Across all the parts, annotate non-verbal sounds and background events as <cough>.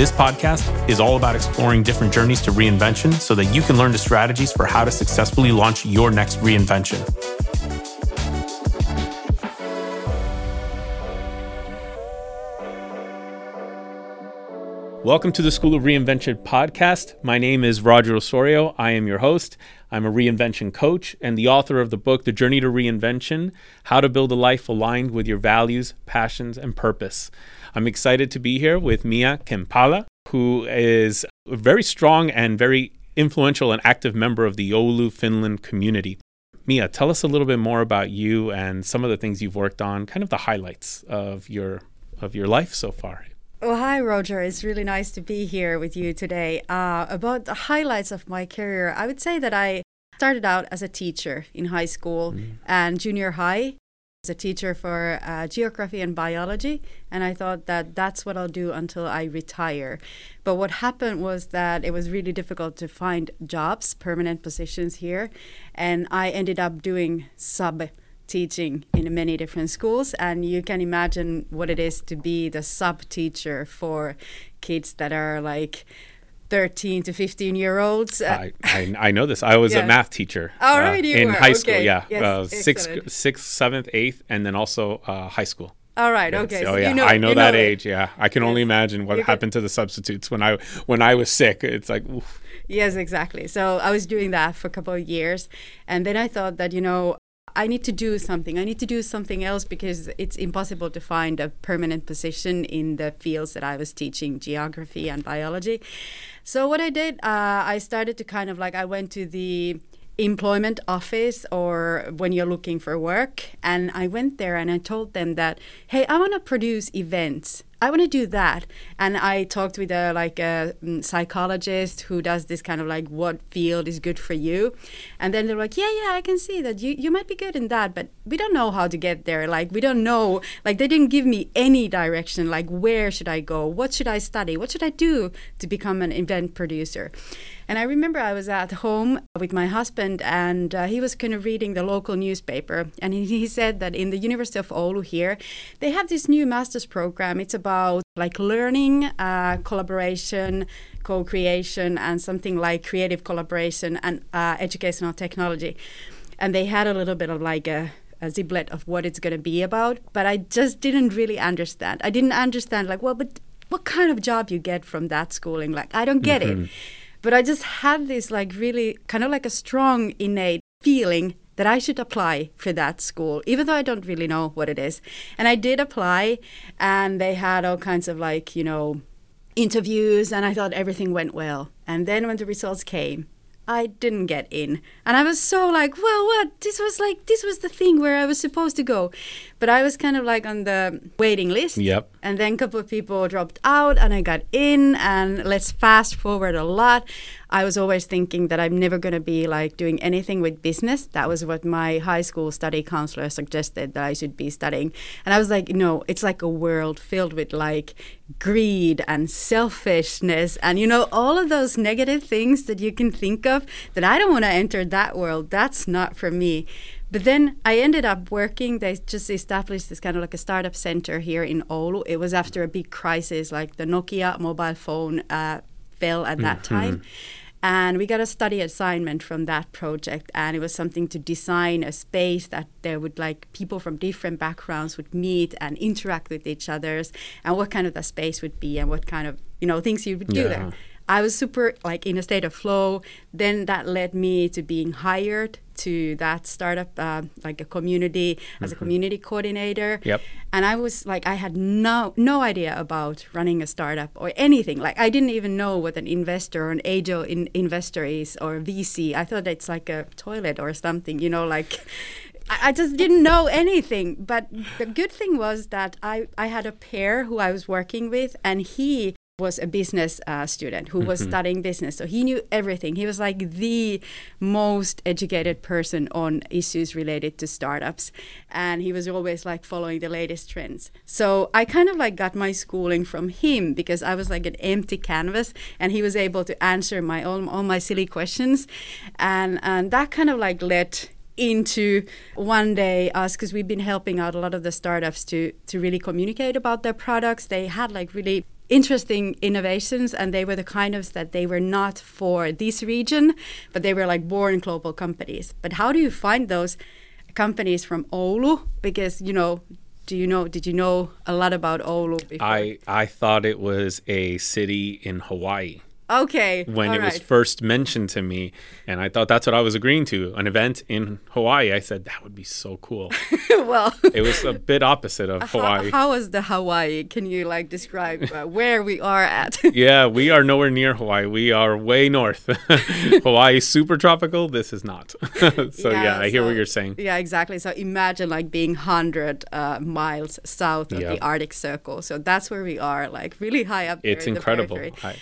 This podcast is all about exploring different journeys to reinvention so that you can learn the strategies for how to successfully launch your next reinvention. Welcome to the School of Reinvention podcast. My name is Roger Osorio. I am your host. I'm a reinvention coach and the author of the book, The Journey to Reinvention How to Build a Life Aligned with Your Values, Passions, and Purpose. I'm excited to be here with Mia Kemppaala, who is a very strong and very influential and active member of the Oulu, Finland community. Mia, tell us a little bit more about you and some of the things you've worked on, kind of the highlights of your of your life so far. Well, hi, Roger. It's really nice to be here with you today. Uh, about the highlights of my career, I would say that I started out as a teacher in high school mm. and junior high as a teacher for uh, geography and biology and i thought that that's what i'll do until i retire. But what happened was that it was really difficult to find jobs permanent positions here and i ended up doing sub teaching in many different schools and you can imagine what it is to be the sub teacher for kids that are like 13 to 15 year olds. Uh, I, I, I, know this. I was yeah. a math teacher oh, uh, right, in were. high school. Okay. Yeah. Yes, uh, sixth, sixth, seventh, eighth, and then also uh, high school. All right. Yes. Okay. Oh so yeah, you know, I know that know age. It. Yeah, I can yes. only imagine what you happened to the substitutes when I when I was sick. It's like. Oof. Yes, exactly. So I was doing that for a couple of years, and then I thought that you know I need to do something. I need to do something else because it's impossible to find a permanent position in the fields that I was teaching geography and biology. So, what I did, uh, I started to kind of like, I went to the employment office or when you're looking for work. And I went there and I told them that, hey, I want to produce events. I want to do that. And I talked with a like a mm, psychologist who does this kind of like what field is good for you. And then they're like, yeah, yeah, I can see that you, you might be good in that, but we don't know how to get there. Like we don't know, like they didn't give me any direction, like where should I go? What should I study? What should I do to become an event producer? And I remember I was at home with my husband, and uh, he was kind of reading the local newspaper. And he, he said that in the University of Oulu here, they have this new master's program. It's about like learning, uh, collaboration, co creation, and something like creative collaboration and uh, educational technology. And they had a little bit of like a a ziblet of what it's going to be about, but I just didn't really understand. I didn't understand, like, well, but what kind of job you get from that schooling? Like, I don't get mm-hmm. it. But I just had this like really kind of like a strong innate feeling that I should apply for that school, even though I don't really know what it is. And I did apply, and they had all kinds of like, you know, interviews, and I thought everything went well. And then when the results came, I didn't get in. And I was so like, well, what? This was like, this was the thing where I was supposed to go. But I was kind of like on the waiting list. Yep. And then a couple of people dropped out and I got in. And let's fast forward a lot. I was always thinking that I'm never going to be like doing anything with business. That was what my high school study counselor suggested that I should be studying. And I was like, no, it's like a world filled with like greed and selfishness and, you know, all of those negative things that you can think of that I don't want to enter that world. That's not for me. But then I ended up working. They just established this kind of like a startup center here in Oulu. It was after a big crisis, like the Nokia mobile phone uh, fell at that mm-hmm. time. And we got a study assignment from that project, and it was something to design a space that there would like people from different backgrounds would meet and interact with each others, and what kind of the space would be, and what kind of you know things you would yeah. do there. I was super like in a state of flow. Then that led me to being hired to that startup, uh, like a community mm-hmm. as a mm-hmm. community coordinator. Yep. And I was like, I had no no idea about running a startup or anything. Like I didn't even know what an investor or an angel in, investor is or VC. I thought it's like a toilet or something. You know, like. I just didn't know anything. But the good thing was that I, I had a pair who I was working with, and he was a business uh, student who was studying business. So he knew everything. He was like the most educated person on issues related to startups. And he was always like following the latest trends. So I kind of like got my schooling from him because I was like an empty canvas and he was able to answer my all, all my silly questions. And, and that kind of like led into one day us because we've been helping out a lot of the startups to to really communicate about their products they had like really interesting innovations and they were the kind of that they were not for this region but they were like born global companies. But how do you find those companies from oulu? Because you know do you know did you know a lot about oulu before? i i thought it was a city in hawaii Okay. When it right. was first mentioned to me, and I thought that's what I was agreeing to an event in Hawaii. I said that would be so cool. <laughs> well, it was a bit opposite of <laughs> Hawaii. How, how was the Hawaii? Can you like describe uh, where we are at? <laughs> yeah, we are nowhere near Hawaii. We are way north. Hawaii is super tropical. This is not. so yeah, yeah I hear what you're saying. Yeah, exactly. So imagine like being hundred uh, miles south of yep. the Arctic Circle. So that's where we are, like really high up. It's incredible.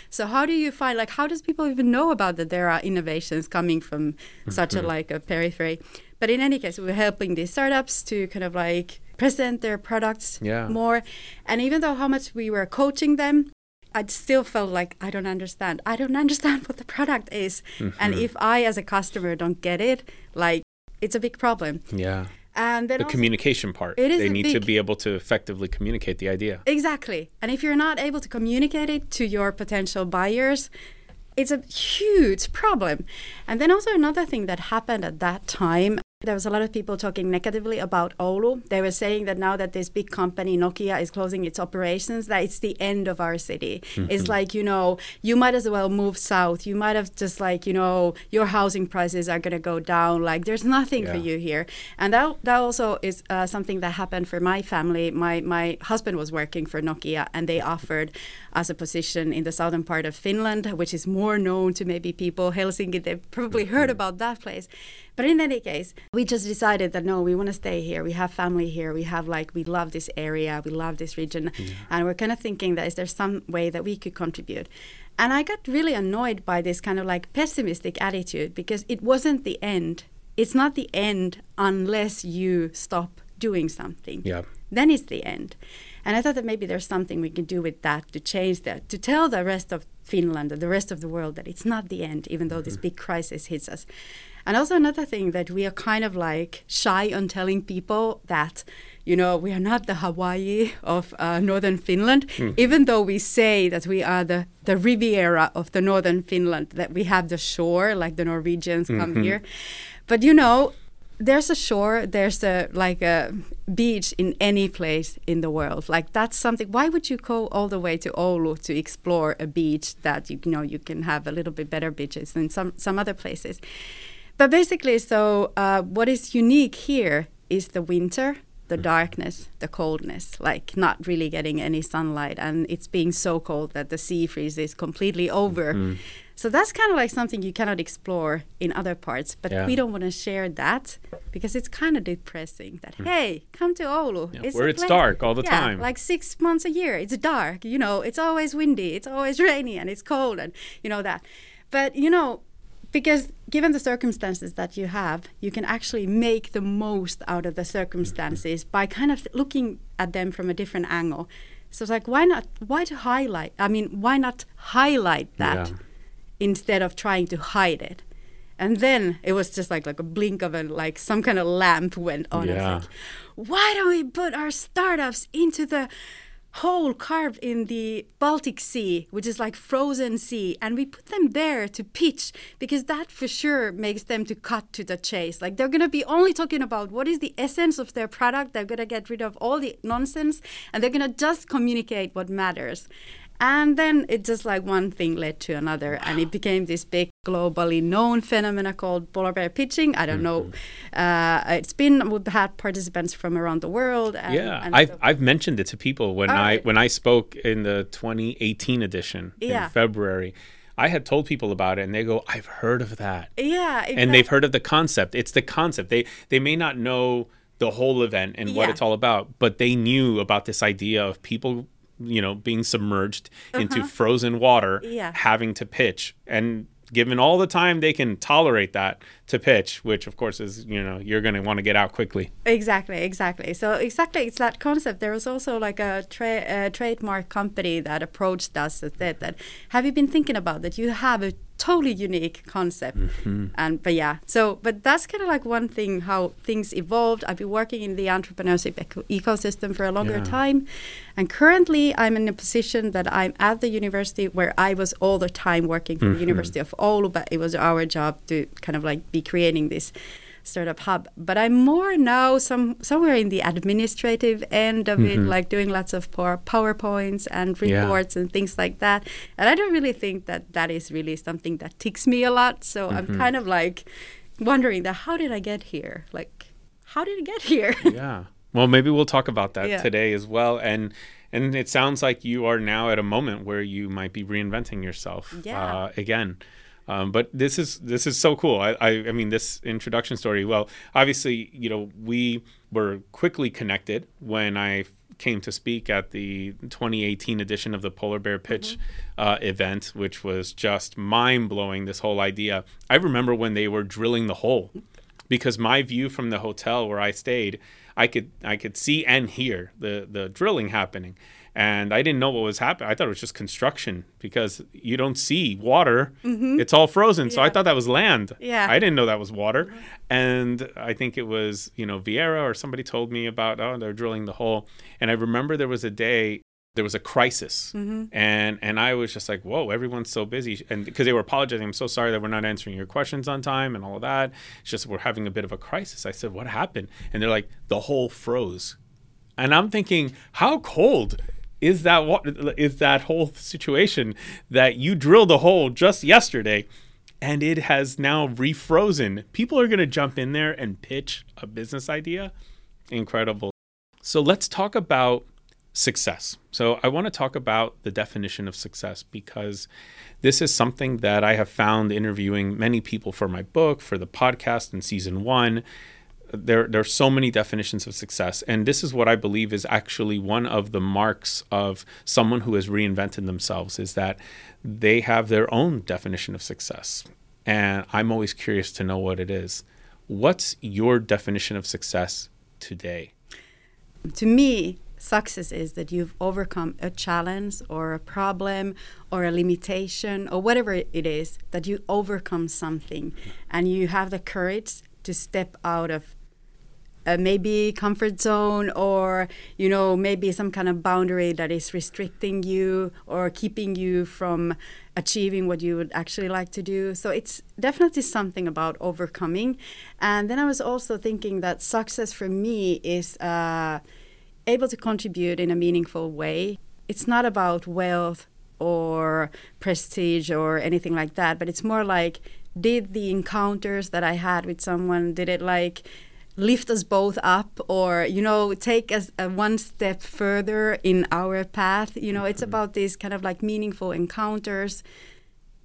So how do you like how does people even know about that there are innovations coming from mm-hmm. such a like a periphery but in any case we're helping these startups to kind of like present their products yeah. more and even though how much we were coaching them I still felt like I don't understand. I don't <laughs> understand what the product is. Mm-hmm. And if I, as a customer, don't get it, like it's a big problem. Yeah and then the also, communication part. It is they need big, to be able to effectively communicate the idea. Exactly. And if you're not able to communicate it to your potential buyers it's a huge problem. And then also another thing that happened at that time there was a lot of people talking negatively about Oulu. They were saying that now that this big company, Nokia, is closing its operations, that it's the end of our city. Mm-hmm. <laughs> It's like, you know, you might as well move south. You might have just like, you know, your housing prices are going to go down. Like, there's nothing yeah. for you here. And that, that also is uh, something that happened for my family. My, my husband was working for Nokia, and they offered us a position in the southern part of Finland, which is more known to maybe people. Helsinki, they've probably heard mm-hmm. about that place. But in any case, we just decided that no, we want to stay here. We have family here. We have like we love this area. We love this region, yeah. and we're kind of thinking that is there some way that we could contribute. And I got really annoyed by this kind of like pessimistic attitude because it wasn't the end. It's not the end unless you stop doing something. Yeah. Then it's the end. And I thought that maybe there's something we can do with that to change that, to tell the rest of Finland, and the rest of the world that it's not the end, even though mm-hmm. this big crisis hits us. And also another thing that we are kind of like shy on telling people that, you know, we are not the Hawaii of uh, northern Finland, mm. even though we say that we are the, the Riviera of the northern Finland, that we have the shore, like the Norwegians mm-hmm. come here. But you know, there's a shore there's a like a beach in any place in the world like that's something why would you go all the way to oulu to explore a beach that you, you know you can have a little bit better beaches than some some other places but basically, so uh, what is unique here is the winter, the mm. darkness, the coldness, like not really getting any sunlight, and it's being so cold that the sea freezes completely over. Mm. So that's kind of like something you cannot explore in other parts, but yeah. we don't want to share that because it's kind of depressing. That mm. hey, come to Oulu, yeah, it's where it's dark all the yeah, time, like six months a year. It's dark, you know. It's always windy, it's always <laughs> rainy, and it's cold, and you know that. But you know, because given the circumstances that you have, you can actually make the most out of the circumstances by kind of looking at them from a different angle. So it's like, why not? Why to highlight? I mean, why not highlight that yeah. instead of trying to hide it? And then it was just like like a blink of a like some kind of lamp went on. Yeah. Like, why don't we put our startups into the hole carved in the Baltic Sea, which is like frozen sea, and we put them there to pitch because that for sure makes them to cut to the chase. Like they're gonna be only talking about what is the essence of their product. They're gonna get rid of all the nonsense, and they're gonna just communicate what matters. And then it just like one thing led to another, and it became this big globally known phenomena called polar bear pitching. I don't mm-hmm. know. Uh, it's been we've had participants from around the world. And, yeah, and I've so. I've mentioned it to people when All I right. when I spoke in the 2018 edition yeah. in February. I had told people about it, and they go, "I've heard of that." Yeah, exactly. and they've heard of the concept. It's the concept. They they may not know the whole event and what it's all about, but they knew about this idea of people you know, being submerged into frozen water, Uh-huh. Yeah. having to pitch. And given all the time they can tolerate that to pitch, which of course is, you know, you're going to want to get out quickly. Exactly, exactly. So exactly, it's that concept. There was also like a, tra- a trademark company that approached us that said that, have you been thinking about that? You have a totally unique concept, Mm-hmm. and but yeah. So, but that's kind of like one thing how things evolved. I've been working in the entrepreneurship eco- ecosystem for a longer Yeah. time, and currently I'm in a position that I'm at the university where I was all the time working for Mm-hmm. the University of Oulu, but it was our job to kind of like be creating this startup hub. But I'm more now some somewhere in the administrative end of it, like doing lots of power, PowerPoints and Mm-hmm. Yeah. reports and things like that. And I don't really think that that is really something that ticks me a lot. So I'm Mm-hmm. kind of like wondering that how did I get here? Like, how did I get here? <laughs> yeah. Well, maybe we'll talk about that Yeah. today as well. And and it sounds like you are now at a moment where you might be reinventing yourself Yeah. uh, again. Um, but this is this is so cool. I, I I mean this introduction story. Well, obviously, you know, we were quickly connected when I came to speak at the 2018 edition of the Polar Bear Pitch uh, event, which was just mind blowing. This whole idea. I remember when they were drilling the hole because my view from the hotel where I stayed, I could I could see and hear the the drilling happening, and I didn't know what was happening. I thought it was just construction because you don't see water; mm-hmm. it's all frozen. So I thought that was land. Yeah. I didn't know that was water, mm-hmm. and I think it was you know Vieira or somebody told me about oh they're drilling the hole, and I remember there was a day there was a crisis. Mm-hmm. And and i was just like whoa everyone's so busy. And because they were apologizing i'm so sorry that we're not answering your questions on time and all of that. It's just we're having a bit of a crisis. I said what happened? And they're like the hole froze. And i'm thinking how cold is that wa- is that whole situation that you drilled a hole just yesterday and it has now refrozen people are going to jump in there and pitch a business idea incredible so let's talk about success. So I want to talk about the definition of success because this is something that I have found interviewing many people for my book, for the podcast in season one. There, there are so many definitions of success. And this is what I believe is actually one of the marks of someone who has reinvented themselves is that they have their own definition of success. And I'm always curious to know what it is. What's your definition of success today? to me, success is that you've overcome a challenge or a problem or a limitation or whatever it is, that you overcome something and you have the courage to step out of uh, maybe comfort zone or you know maybe some kind of boundary that is restricting you or keeping you from achieving what you would actually like to do. So it's definitely something about overcoming. And then i was also thinking that success for me is uh, able to contribute in a meaningful way. It's not about wealth or prestige or anything like that but it's more like did the encounters that i had with someone did it like lift us both up or you know take us uh, one step further in our path you know it's about these kind of like meaningful encounters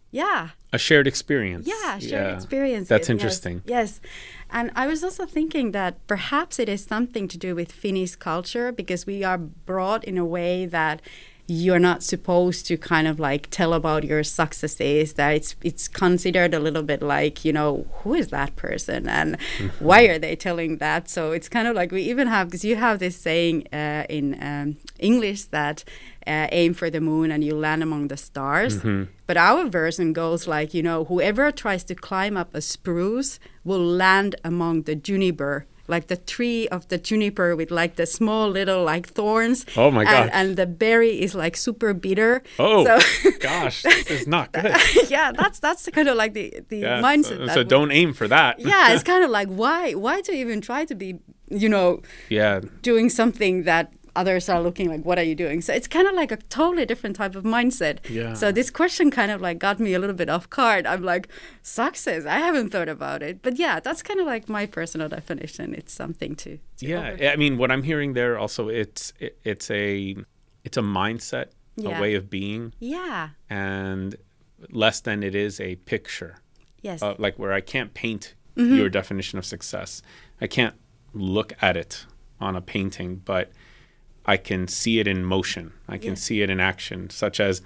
yeah A shared experience. yeah shared experience. That's yes, interesting. yes and i was also thinking that perhaps it is something to do with finnish culture because we are brought in a way that you're not supposed to kind of like tell about your successes that it's it's considered a little bit like you know who is that person and Mm-hmm. why are they telling that so it's kind of like we even have because you have this saying uh, in um, english that uh, aim for the moon and you land among the stars Mm-hmm. but our version goes like you know whoever tries to climb up a spruce will land among the juniper like the tree of the juniper with like the small little like thorns Oh my and, and the berry is like super bitter Oh so <laughs> gosh, this is not <laughs> good. yeah that's that's kind of like the the Yeah, mindset So, so we- don't aim for that. <laughs> yeah it's kind of like why why to even try to be you know yeah. doing something that others are looking like what are you doing so it's kind of like a totally different type of mindset Yeah. so this question kind of like got me a little bit off guard i'm like success i haven't thought about it but yeah that's kind of like my personal definition it's something to, to Yeah. overcome. I mean, what I'm hearing there also, it's it, it's a it's a mindset, Yeah. a way of being, yeah and less than it is a picture. yes Uh, like where I can't paint Mm-hmm. your definition of success. I can't look at it on a painting, but I can see it in motion. I can Yeah. see it in action, such as,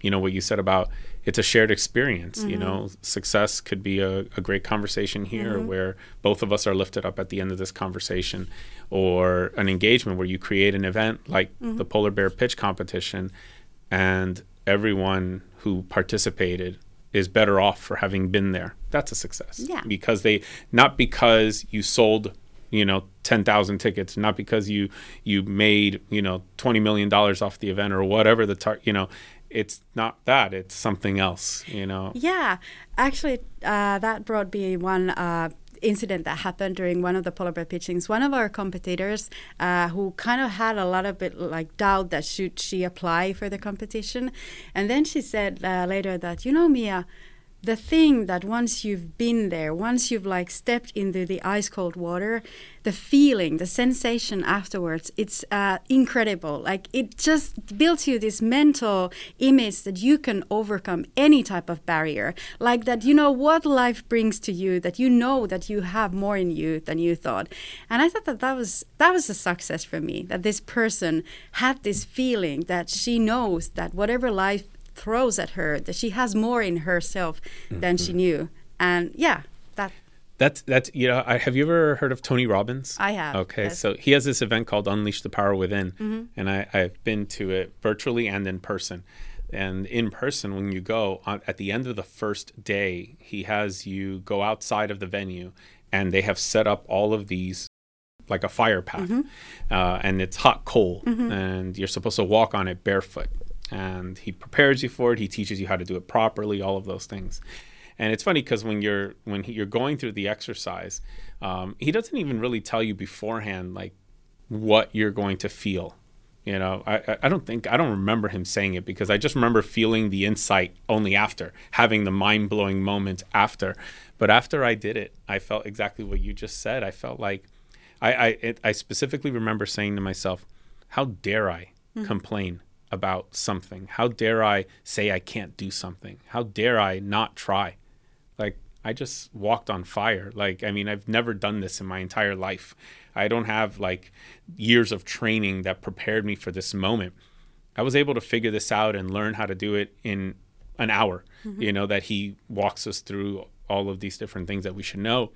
you know, what you said about it's a shared experience. You know, mm-hmm. success could be a, a great conversation here mm-hmm. where both of us are lifted up at the end of this conversation, or an engagement where you create an event like mm-hmm. the Polar Bear Pitch Competition, and everyone who participated is better off for having been there. That's a success. Yeah. Because they not because you sold, you know, 10,000 tickets, not because you you made, you know, 20 million dollars off the event or whatever the tar, you know, it's not that, it's something else, you know. Yeah, actually, uh, that brought me one uh, incident that happened during one of the polar bear pitchings. One of our competitors, uh, who kind of had a lot of bit like doubt that should she apply for the competition, and then she said uh, later that you know Mia. The thing that once you've been there, once you've like stepped into the ice cold water, the feeling, the sensation afterwards, it's uh, incredible. Like it just builds you this mental image that you can overcome any type of barrier. Like that, you know what life brings to you, that you know that you have more in you than you thought. And I thought that that was that was a success for me. That this person had this feeling that she knows that whatever life throws at her, that she has more in herself than she mm-hmm. knew. And yeah, that That's that's you know, I, have you ever heard of Tony Robbins? I have, Okay, yes. so he has this event called Unleash the Power Within, mm-hmm. and I, I've been to it virtually and in person. And in person, when you go on, at the end of the first day, he has you go outside of the venue, and they have set up all of these like a fire path, mm-hmm. uh, and it's hot coal, and you're supposed to walk on it barefoot. And he prepares you for it. He teaches you how to do it properly, all of those things. And it's funny because when you're when he, you're going through the exercise, um, he doesn't even really tell you beforehand like what you're going to feel. You know, I, I- don't think I don't remember him saying it because I just remember feeling the insight only after having the mind blowing moment after. But after I did it, I felt exactly what you just said. I felt like I I, it, I specifically remember saying to myself, "How dare I complain about something? How dare I say I can't do something? How dare I not try?" like I just walked on fire. Like I mean, I've never done this in my entire life. I don't have like years of training that prepared me for this moment. I was able to figure this out and learn how to do it in an hour. Mm-hmm. You know that he walks us through all of these different things that we should know.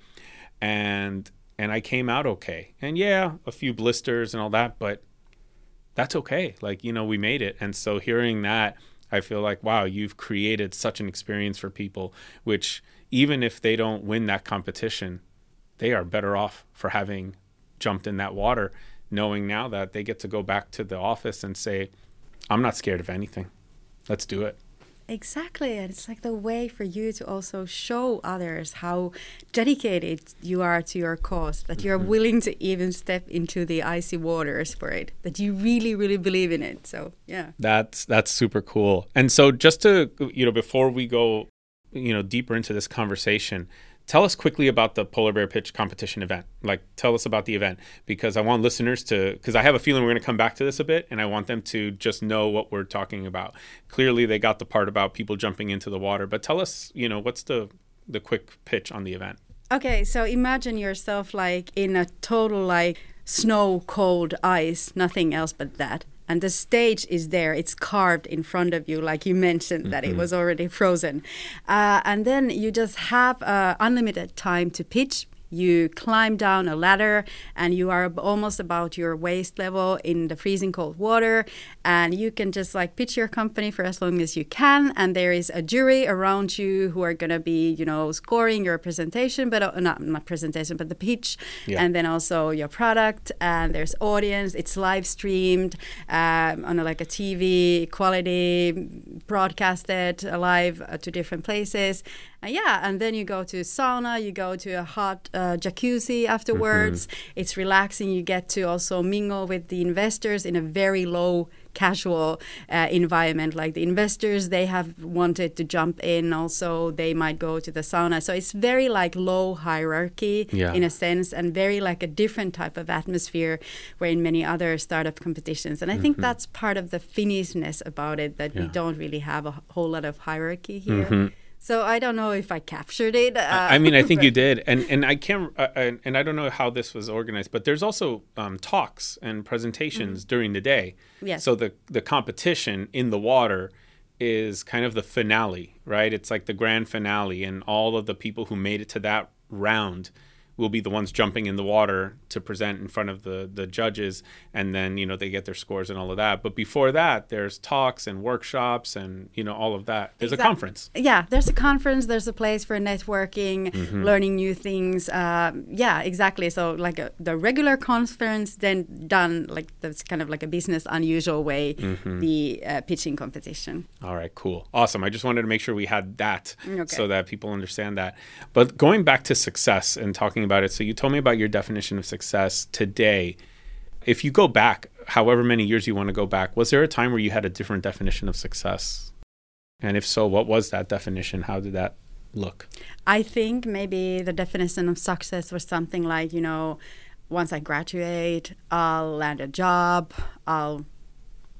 And and I came out okay. And yeah, a few blisters and all that, but that's okay. Like, you know, we made it. And so hearing that, I feel like, wow, you've created such an experience for people, which even if they don't win that competition, they are better off for having jumped in that water, knowing now that they get to go back to the office and say, I'm not scared of anything. Let's do it. Exactly. And it's like the way for you to also show others how dedicated you are to your cause, that you're mm-hmm. willing to even step into the icy waters for it, that you really, really believe in it. So, yeah. That's that's super cool. And so just to you know before we go you know deeper into this conversation, tell us quickly about the polar bear pitch competition event. Like tell us about the event because I want listeners to because I have a feeling we're going to come back to this a bit and I want them to just know what we're talking about. Clearly they got the part about people jumping into the water, but tell us, you know, what's the the quick pitch on the event? Okay, so imagine yourself like in a total like snow cold ice, nothing else but that. And the stage is there, it's carved in front of you, like you mentioned that it was already frozen. Uh, and then you just have uh, unlimited time to pitch. You climb down a ladder and you are almost about your waist level in the freezing cold water. And you can just like pitch your company for as long as you can. And there is a jury around you who are going to be, you know, scoring your presentation, but uh, not, not presentation, but the pitch. Yeah. And then also your product. And there's audience. It's live streamed um, on a, like a TV quality, broadcasted live uh, to different places. And yeah, and then you go to sauna, you go to a hot uh, jacuzzi afterwards. It's relaxing. You get to also mingle with the investors in a very low casual uh, environment. Like the investors they have wanted to jump in. Also they might go to the sauna. So it's very like low hierarchy Yeah. in a sense and very like a different type of atmosphere where in many other startup competitions. And i think that's part of the finnishness about it that we don't really have a whole lot of hierarchy here So I don't know if I captured it. Uh, I mean, I think <laughs> you did, and and I can't, uh, and, and I don't know how this was organized, but there's also um, talks and presentations mm-hmm. during the day. Yes. So the the competition in the water is kind of the finale, right? It's like the grand finale, and all of the people who made it to that round will be the ones jumping in the water to present in front of the the judges and then you know they get their scores and all of that but before that there's talks and workshops and you know all of that there's exactly. a conference yeah there's a conference there's a place for networking mm-hmm. learning new things uh, yeah exactly so like a, the regular conference then done like that's kind of like a business unusual way mm-hmm. the uh, pitching competition all right cool awesome i just wanted to make sure we had that okay. so that people understand that but going back to success and talking about it. So you told me about your definition of success today. If you go back, however many years you want to go back, was there a time where you had a different definition of success? And if so, what was that definition? How did that look? I think maybe the definition of success was something like, you know, once I graduate, I'll land a job, I'll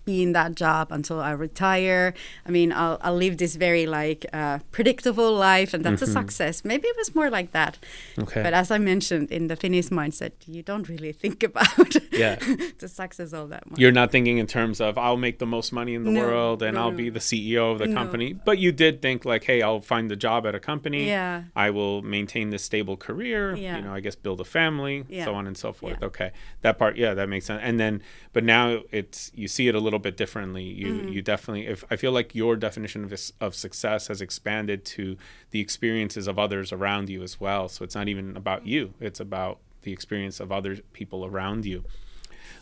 be in that job until I retire. I mean, I'll, I'll live this very like uh, predictable life, and that's mm-hmm. a success. Maybe it was more like that. Okay. But as I mentioned in the Finnish mindset, you don't really <laughs> think about yeah. <laughs> the success all that much. You're not thinking in terms of I'll make the most money in the no, world and no, I'll be the CEO of the no. company. But you did think like, hey, I'll find a job at a company. Yeah. I will maintain this stable career. Yeah. You know, I guess build a family, yeah. so on and so forth. Yeah. Okay. That part, yeah, that makes sense. And then, but now it's you see it a little little bit differently. You mm-hmm. you definitely if I feel like your definition of of success has expanded to the experiences of others around you as well. So it's not even about you; it's about the experience of other people around you.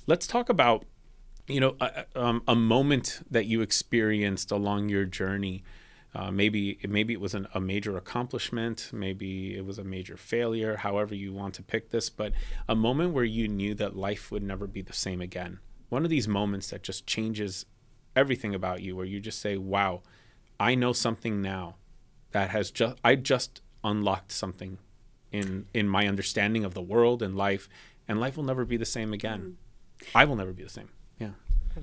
Let's talk about you know a, um, a moment that you experienced along your journey. Uh, maybe maybe it was an, a major accomplishment, maybe it was a major failure. However you want to pick this, but a moment where you knew that life would never be the same again one of these moments that just changes everything about you where you just say wow i know something now that has just i just unlocked something in in my understanding of the world and life and life will never be the same again. Mm. i will never be the same. Yeah.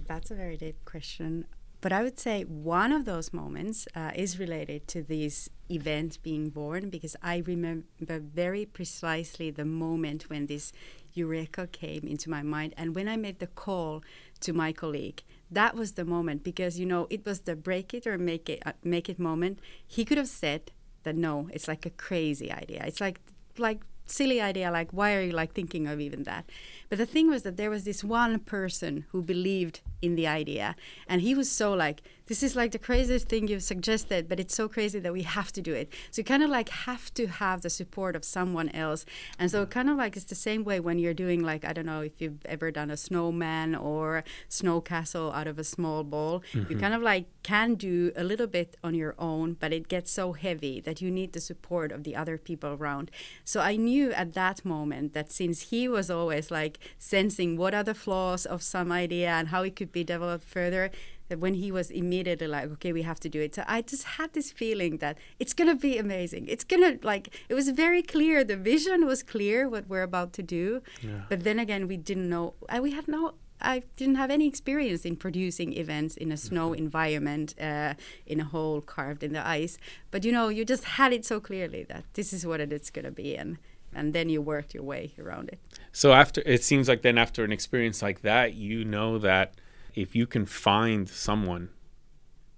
That's a very deep question but I would say one of those moments uh, is related to this event being born because I remember very precisely the moment when this eureka came into my mind. And when I made the call to my colleague, that was the moment because you know it was the break it or make it uh, make it moment. He could have said that no, it's like a crazy idea. It's like like silly idea like why are you like thinking of even that but the thing was that there was this one person who believed in the idea and he was so like this is like the craziest thing you've suggested, but it's so crazy that we have to do it. So you kind of like have to have the support of someone else. And so kind of like it's the same way when you're doing like I don't know if you've ever done a snowman or snow castle out of a small ball. Mm-hmm. You kind of like can do a little bit on your own, but it gets so heavy that you need the support of the other people around. So I knew at that moment that since he was always like sensing what are the flaws of some idea and how it could be developed further, that when he was immediately like, okay, we have to do it. So I just had this feeling that it's gonna be amazing. It's gonna like it was very clear. The vision was clear what we're about to do, yeah. but then again, we didn't know. we had no. I didn't have any experience in producing events in a snow mm-hmm. environment, uh, in a hole carved in the ice. But you know, you just had it so clearly that this is what it's gonna be, and and then you worked your way around it. So after it seems like then after an experience like that, you know that if you can find someone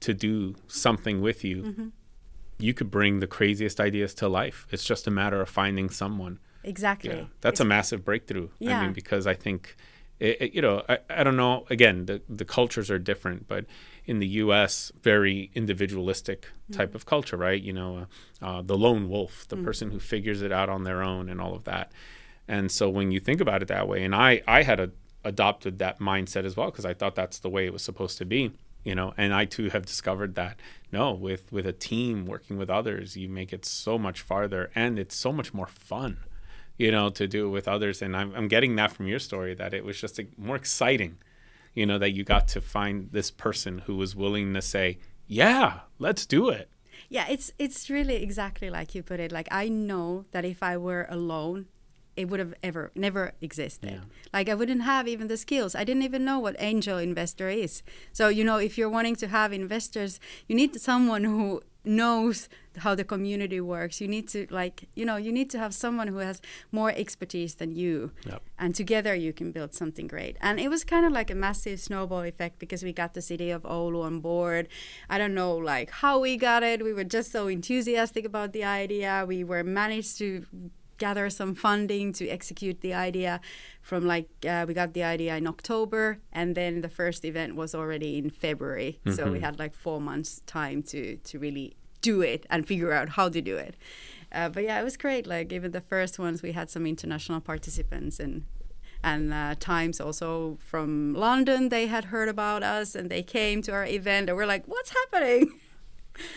to do something with you, mm-hmm. you could bring the craziest ideas to life. It's just a matter of finding someone. Exactly. Yeah, that's it's, a massive breakthrough. Yeah. I mean, because I think, it, it, you know, I, I don't know, again, the, the cultures are different, but in the US, very individualistic type mm. of culture, right? You know, uh, uh, the lone wolf, the mm. person who figures it out on their own and all of that. And so when you think about it that way, and I, I had a adopted that mindset as well because I thought that's the way it was supposed to be you know? And i too have discovered that no with with a team working with others you make it so much farther and it's so much more fun you know to do it with others. And i'm, I'm getting that from your story that it was just a, more exciting you know that you got to find this person who was willing to say yeah let's do it. Yeah it's it's really exactly like you put it. Like i know that if i were alone it would have ever never existed. Yeah. Like I wouldn't have even the skills. I didn't even know what angel investor is. So you know, if you're wanting to have investors, you need someone who knows how the community works. You need to like you know you need to have someone who has more expertise than you, Yep. and together you can build something great. And it was kind of like a massive snowball effect because we got the city of Oulu on board. I don't know like how we got it. We were just so enthusiastic about the idea. We were managed to gather some funding to execute the idea from like uh, we got the idea in october and then the first event was already in february. So we had like four months time to to really do it and figure out how to do it. Uh, but yeah it was great. Like even the first ones we had some international participants and and uh, times also from london they had heard about us and they came to our event and we're like what's happening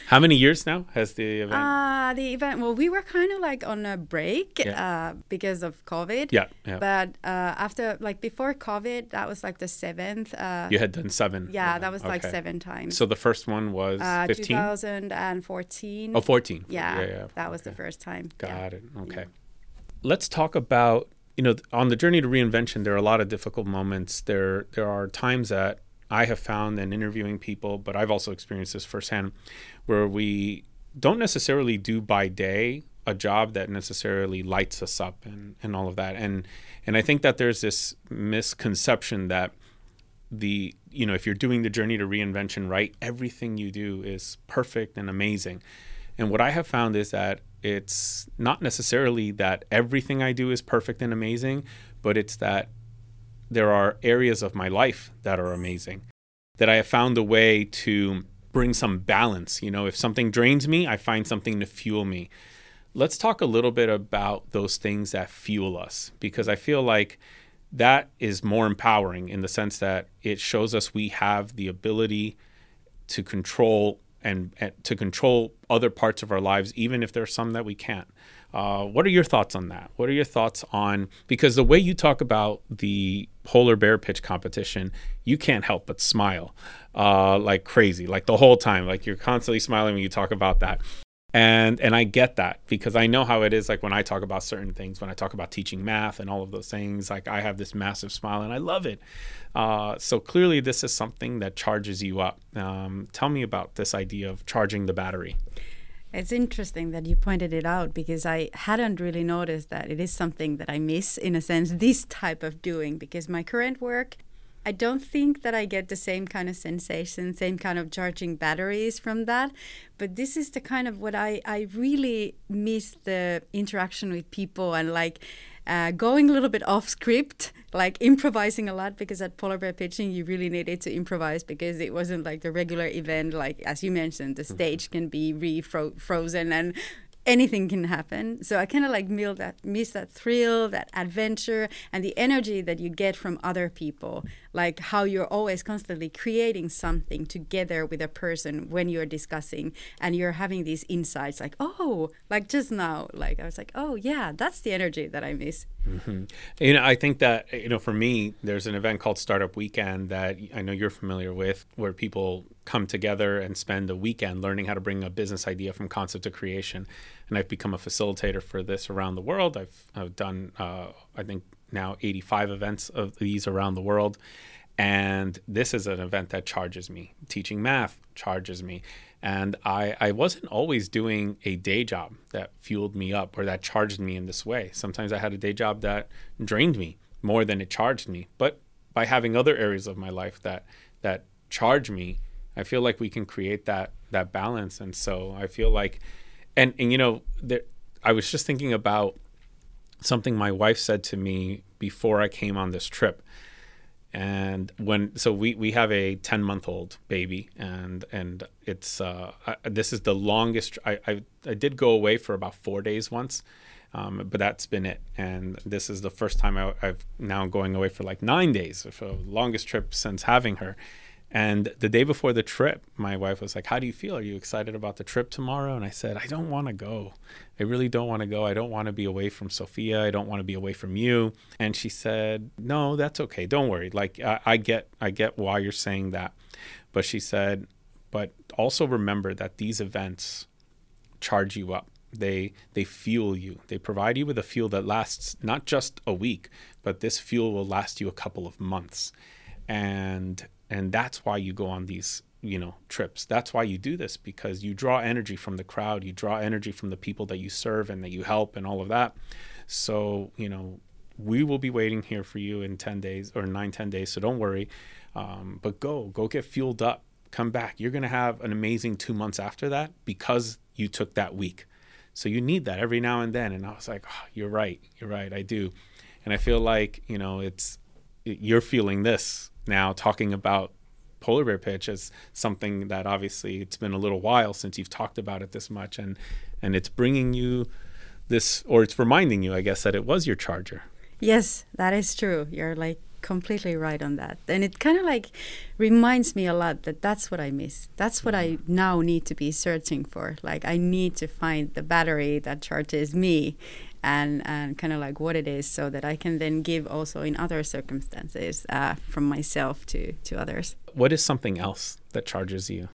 How many years now has the event? uh, the event, well, we were kind of like on a break Yeah. uh, because of COVID. yeah, yeah. But uh, after, like before COVID, that was like the seventh. Uh, you had done seven. yeah, that was like seven times. So the first one was uh, 15? 2014. Oh, 14. yeah, yeah, that was Okay. the first time. Got it. Okay. Let's talk about you know on the journey to reinvention. There are a lot of difficult moments. There there are times that I have found in interviewing people, but I've also experienced this firsthand, where we don't necessarily do by day a job that necessarily lights us up and, and all of that. And and I think that there's this misconception that the you know if you're doing the journey to reinvention right everything you do is perfect and amazing and what i have found is that it's not necessarily that everything i do is perfect and amazing but it's that there are areas of my life that are amazing that i have found a way to bring some balance you know if something drains me i find something to fuel me let's talk a little bit about those things that fuel us because i feel like that is more empowering in the sense that it shows us we have the ability to control and, and to control other parts of our lives, even if there's some that we can't. Uh, what are your thoughts on that? What are your thoughts on because the way you talk about the polar bear pitch competition, you can't help but smile uh, like crazy, like the whole time, like you're constantly smiling when you talk about that. And and I get that because I know how it is like when I talk about certain things when I talk about teaching math and all of those things like I have this massive smile and I love it. Uh, so clearly this is something that charges you up. Um, tell me about this idea of charging the battery It's interesting that you pointed it out because I hadn't really noticed that it is something that I miss in a sense, <laughs> this type of doing, because my current work, I don't think that I get the same kind of sensation, same kind of charging batteries from that. But this is the kind of what I, I really miss the interaction with people and like uh, going a little bit off script, like improvising a lot because at Polar Bear Pitching, you really needed to improvise because it wasn't like the regular event. Like, as you mentioned, the stage can be refrozen and anything can happen. So I kind of like miss that, miss that thrill, that adventure, and the energy that you get from other people. Like how you're always constantly creating something together with a person when you're discussing, and you're having these insights. Like, oh, like just now, like I was like, oh yeah, that's the energy that I miss. Mm-hmm. You know, I think that you know, for me, there's an event called Startup Weekend that I know you're familiar with, where people come together and spend a weekend learning how to bring a business idea from concept to creation. And I've become a facilitator for this around the world. I've, I've done, uh, I think, now 85 events of these around the world. And this is an event that charges me. Teaching math charges me. And I, I wasn't always doing a day job that fueled me up or that charged me in this way. Sometimes I had a day job that drained me more than it charged me. But by having other areas of my life that that charge me, I feel like we can create that that balance. And so I feel like and, and you know, there I was just thinking about something my wife said to me before I came on this trip. And when so we we have a 10 month old baby and and it's uh I, this is the longest I, I i did go away for about four days once um, but that's been it. And this is the first time I, i've now going away for like nine days for longest trip since having her and the day before the trip, my wife was like, How do you feel? Are you excited about the trip tomorrow? And I said, I don't want to go. I really don't want to go. I don't want to be away from Sophia. I don't want to be away from you. And she said, No, that's okay. Don't worry. Like I, I get I get why you're saying that. But she said, but also remember that these events charge you up. they they fuel you they provide you with a fuel that lasts not just a week but this fuel will last you a couple of months and and that's why you go on these you know trips. That's why you do this because you draw energy from the crowd you draw energy from the people that you serve and that you help and all of that. So you know we will be waiting here for you in 10 days or 9 10 days so don't worry. Um, but go go get fueled up. Come back. You're going to have an amazing two months after that because you took that week. So you need that every now and then and i was like oh, you're right you're right i do. And i feel like you know it's you're feeling this now talking about polar bear pitch as something that obviously it's been a little while since you've talked about it this much and and it's bringing you this or it's reminding you i guess that it was your charger. Yes that is true. You're like completely right on that. And it kind of like reminds me a lot that that's what i miss. That's what i now need to be searching for. Like i need to find the battery that charges me and and kind of like what it is so that I can then give also in other circumstances uh, from myself to to others. What is something else that charges you?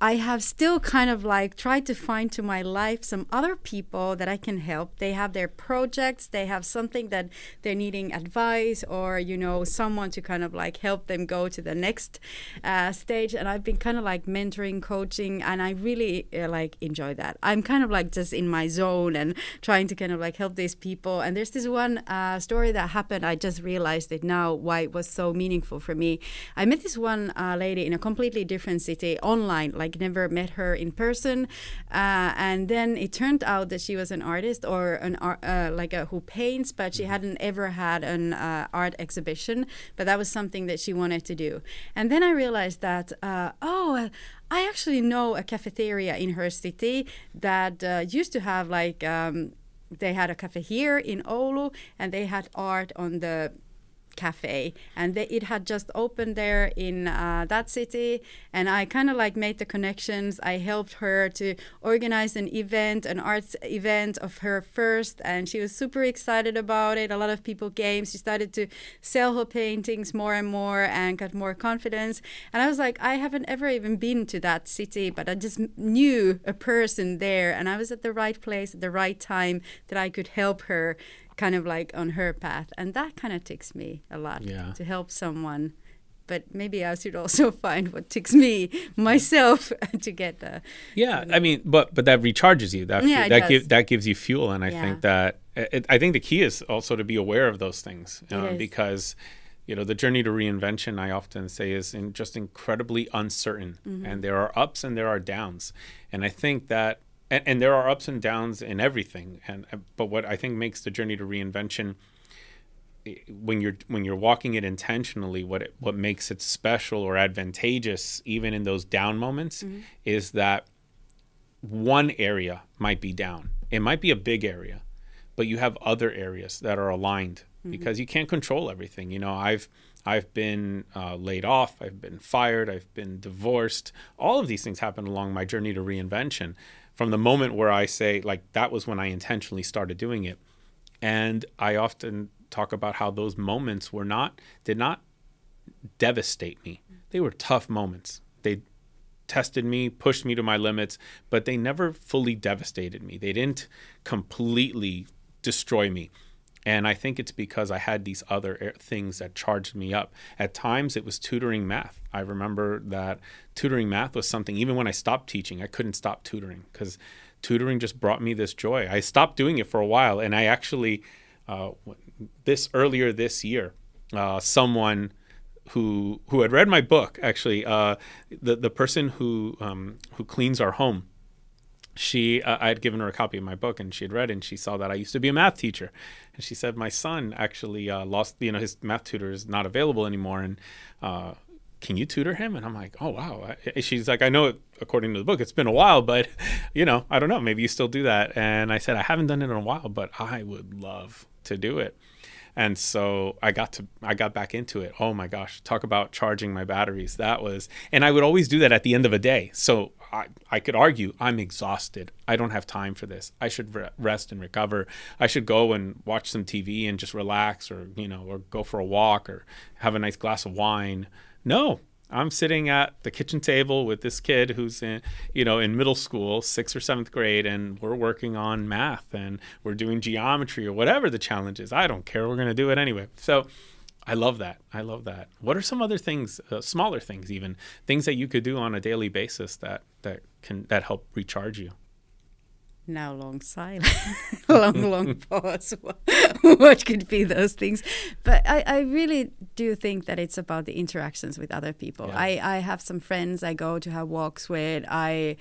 I have still kind of like tried to find to my life some other people that I can help. They have their projects, they have something that they're needing advice or, you know, someone to kind of like help them go to the next uh, stage. And I've been kind of like mentoring, coaching, and I really uh, like enjoy that. I'm kind of like just in my zone and trying to kind of like help these people. And there's this one uh, story that happened. I just realized it now why it was so meaningful for me. I met this one uh, lady in a completely different city online, like like never met her in person. Uh, and then it turned out that she was an artist or an art, uh, like a, who paints, but she mm-hmm. hadn't ever had an uh, art exhibition. But that was something that she wanted to do. And then I realized that uh, oh. I actually know a cafeteria in her city that uh, used to have like um, they had a cafe here in Oulu and they had art on the cafe and they, it had just opened there in uh, that city and i kind of like made the connections. I helped her to organize an event an arts event of her first and she was super excited about it. A lot of people came. She started to sell her paintings more and more and got more confidence. And i was like i haven't ever even been to that city but i just knew a person there and i was at the right place at the right time that i could help her kind of like on her path and that kind of ticks me a lot yeah. to help someone but maybe I should also <laughs> find what ticks me myself <laughs> to get the. Yeah, I mean, but but that recharges you. That yeah, that gives that gives you fuel, and I yeah. think that it, I think the key is also to be aware of those things um, because. You know, the journey to reinvention, I often say, is in just incredibly uncertain, mm-hmm. and there are ups and there are downs, and I think that and, and there are ups and downs in everything. And uh, but what I think makes the journey to reinvention eh, when you're when you're walking it intentionally, what it, what makes it special or advantageous, even in those down moments, mm-hmm. is that one area might be down. It might be a big area, but you have other areas that are aligned mm-hmm. because you can't control everything. You know, I've I've been uh, laid off, I've been fired, I've been divorced. All of these things happen along my journey to reinvention from the moment where I say, like, that was when I intentionally started doing it. And I often talk about how those moments were not, did not devastate me. They were tough moments. They tested me, pushed me to my limits, but they never fully devastated me. They didn't completely destroy me. And I think it's because I had these other things that charged me up. At times, it was tutoring math. I remember that tutoring math was something, even when I stopped teaching, I couldn't stop tutoring because tutoring just brought me this joy. I stopped doing it for a while. And I actually, uh, this earlier this year, uh, someone who who had read my book actually uh, the the person who um, who cleans our home she uh, I had given her a copy of my book and she had read and she saw that I used to be a math teacher. And she said my son actually uh, lost you know his math tutor is not available anymore and uh, can you tutor him? And I'm like oh wow. She's like I know according to the book it's been a while but <laughs> you know I don't know maybe you still do that. And I said I haven't done it in a while but I would love to do it and so I got to I got back into it. Oh my gosh, talk about charging my batteries. That was and I would always do that at the end of a day. So I, I could argue I'm exhausted. I don't have time for this. I should re- rest and recover. I should go and watch some TV and just relax or, you know, or go for a walk or have a nice glass of wine. No, I'm sitting at the kitchen table with this kid who's in, you know, in middle school, sixth or seventh grade, and we're working on math and we're doing geometry or whatever the challenge is. I don't care. We're going to do it anyway. So I love that. I love that. What are some other things, uh, smaller things, even things that you could do on a daily basis that that can that help recharge you? Now long silence, <laughs> long, long <laughs> pause. <laughs> what could be those things? But I, I really do think that it's about the interactions with other people. Yeah. I, I have some friends I go to have walks with. I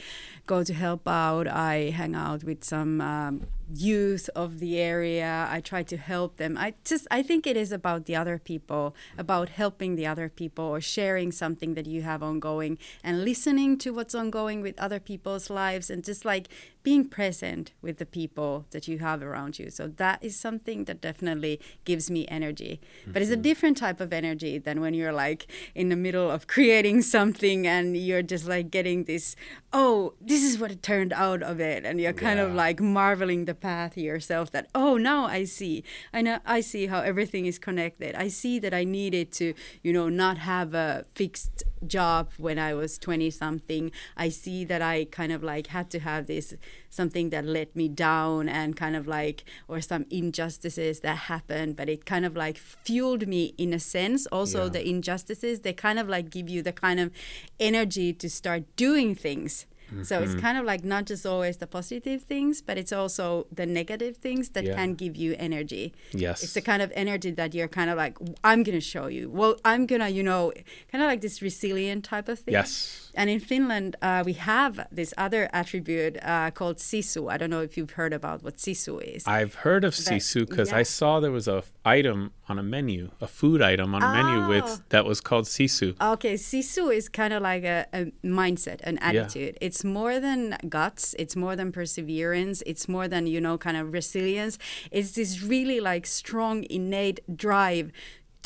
go to help out. I hang out with some um, youth of the area i try to help them i just i think it is about the other people about helping the other people or sharing something that you have ongoing and listening to what's ongoing with other people's lives and just like being present with the people that you have around you so that is something that definitely gives me energy mm-hmm. but it's a mm-hmm. different type of energy than when you're like in the middle of creating something and you're just like getting this oh this is what it turned out of it and you're kind yeah. of like marveling the path yourself that oh now i see. I know i see how everything is connected. I see that i needed to you know not have a fixed job when i was 20 something i see that i kind of like had to have this something that let me down and kind of like or some injustices that happened but it kind of like fueled me in a sense. Also yeah. the injustices they kind of like give you the kind of energy to start doing things Mm-hmm. So it's mm-hmm. kind of like not just always the positive things, but it's also the negative things that yeah. can give you energy. Yes. It's the kind of energy that you're kind of like, I'm going to show you. Well, I'm going to, you know, kind of like this resilient type of thing. Yes. And in Finland, uh, we have this other attribute uh, called sisu. I don't know if you've heard about what sisu is. I've heard of sisu because yeah. I saw there was a f- item on a menu, a food item on a oh. menu with oh. that was called sisu. Okay, sisu is kind of like a, a mindset, an attitude. Yeah. It's more than guts. It's more than perseverance. It's more than you know, kind of resilience. It's this really like strong innate drive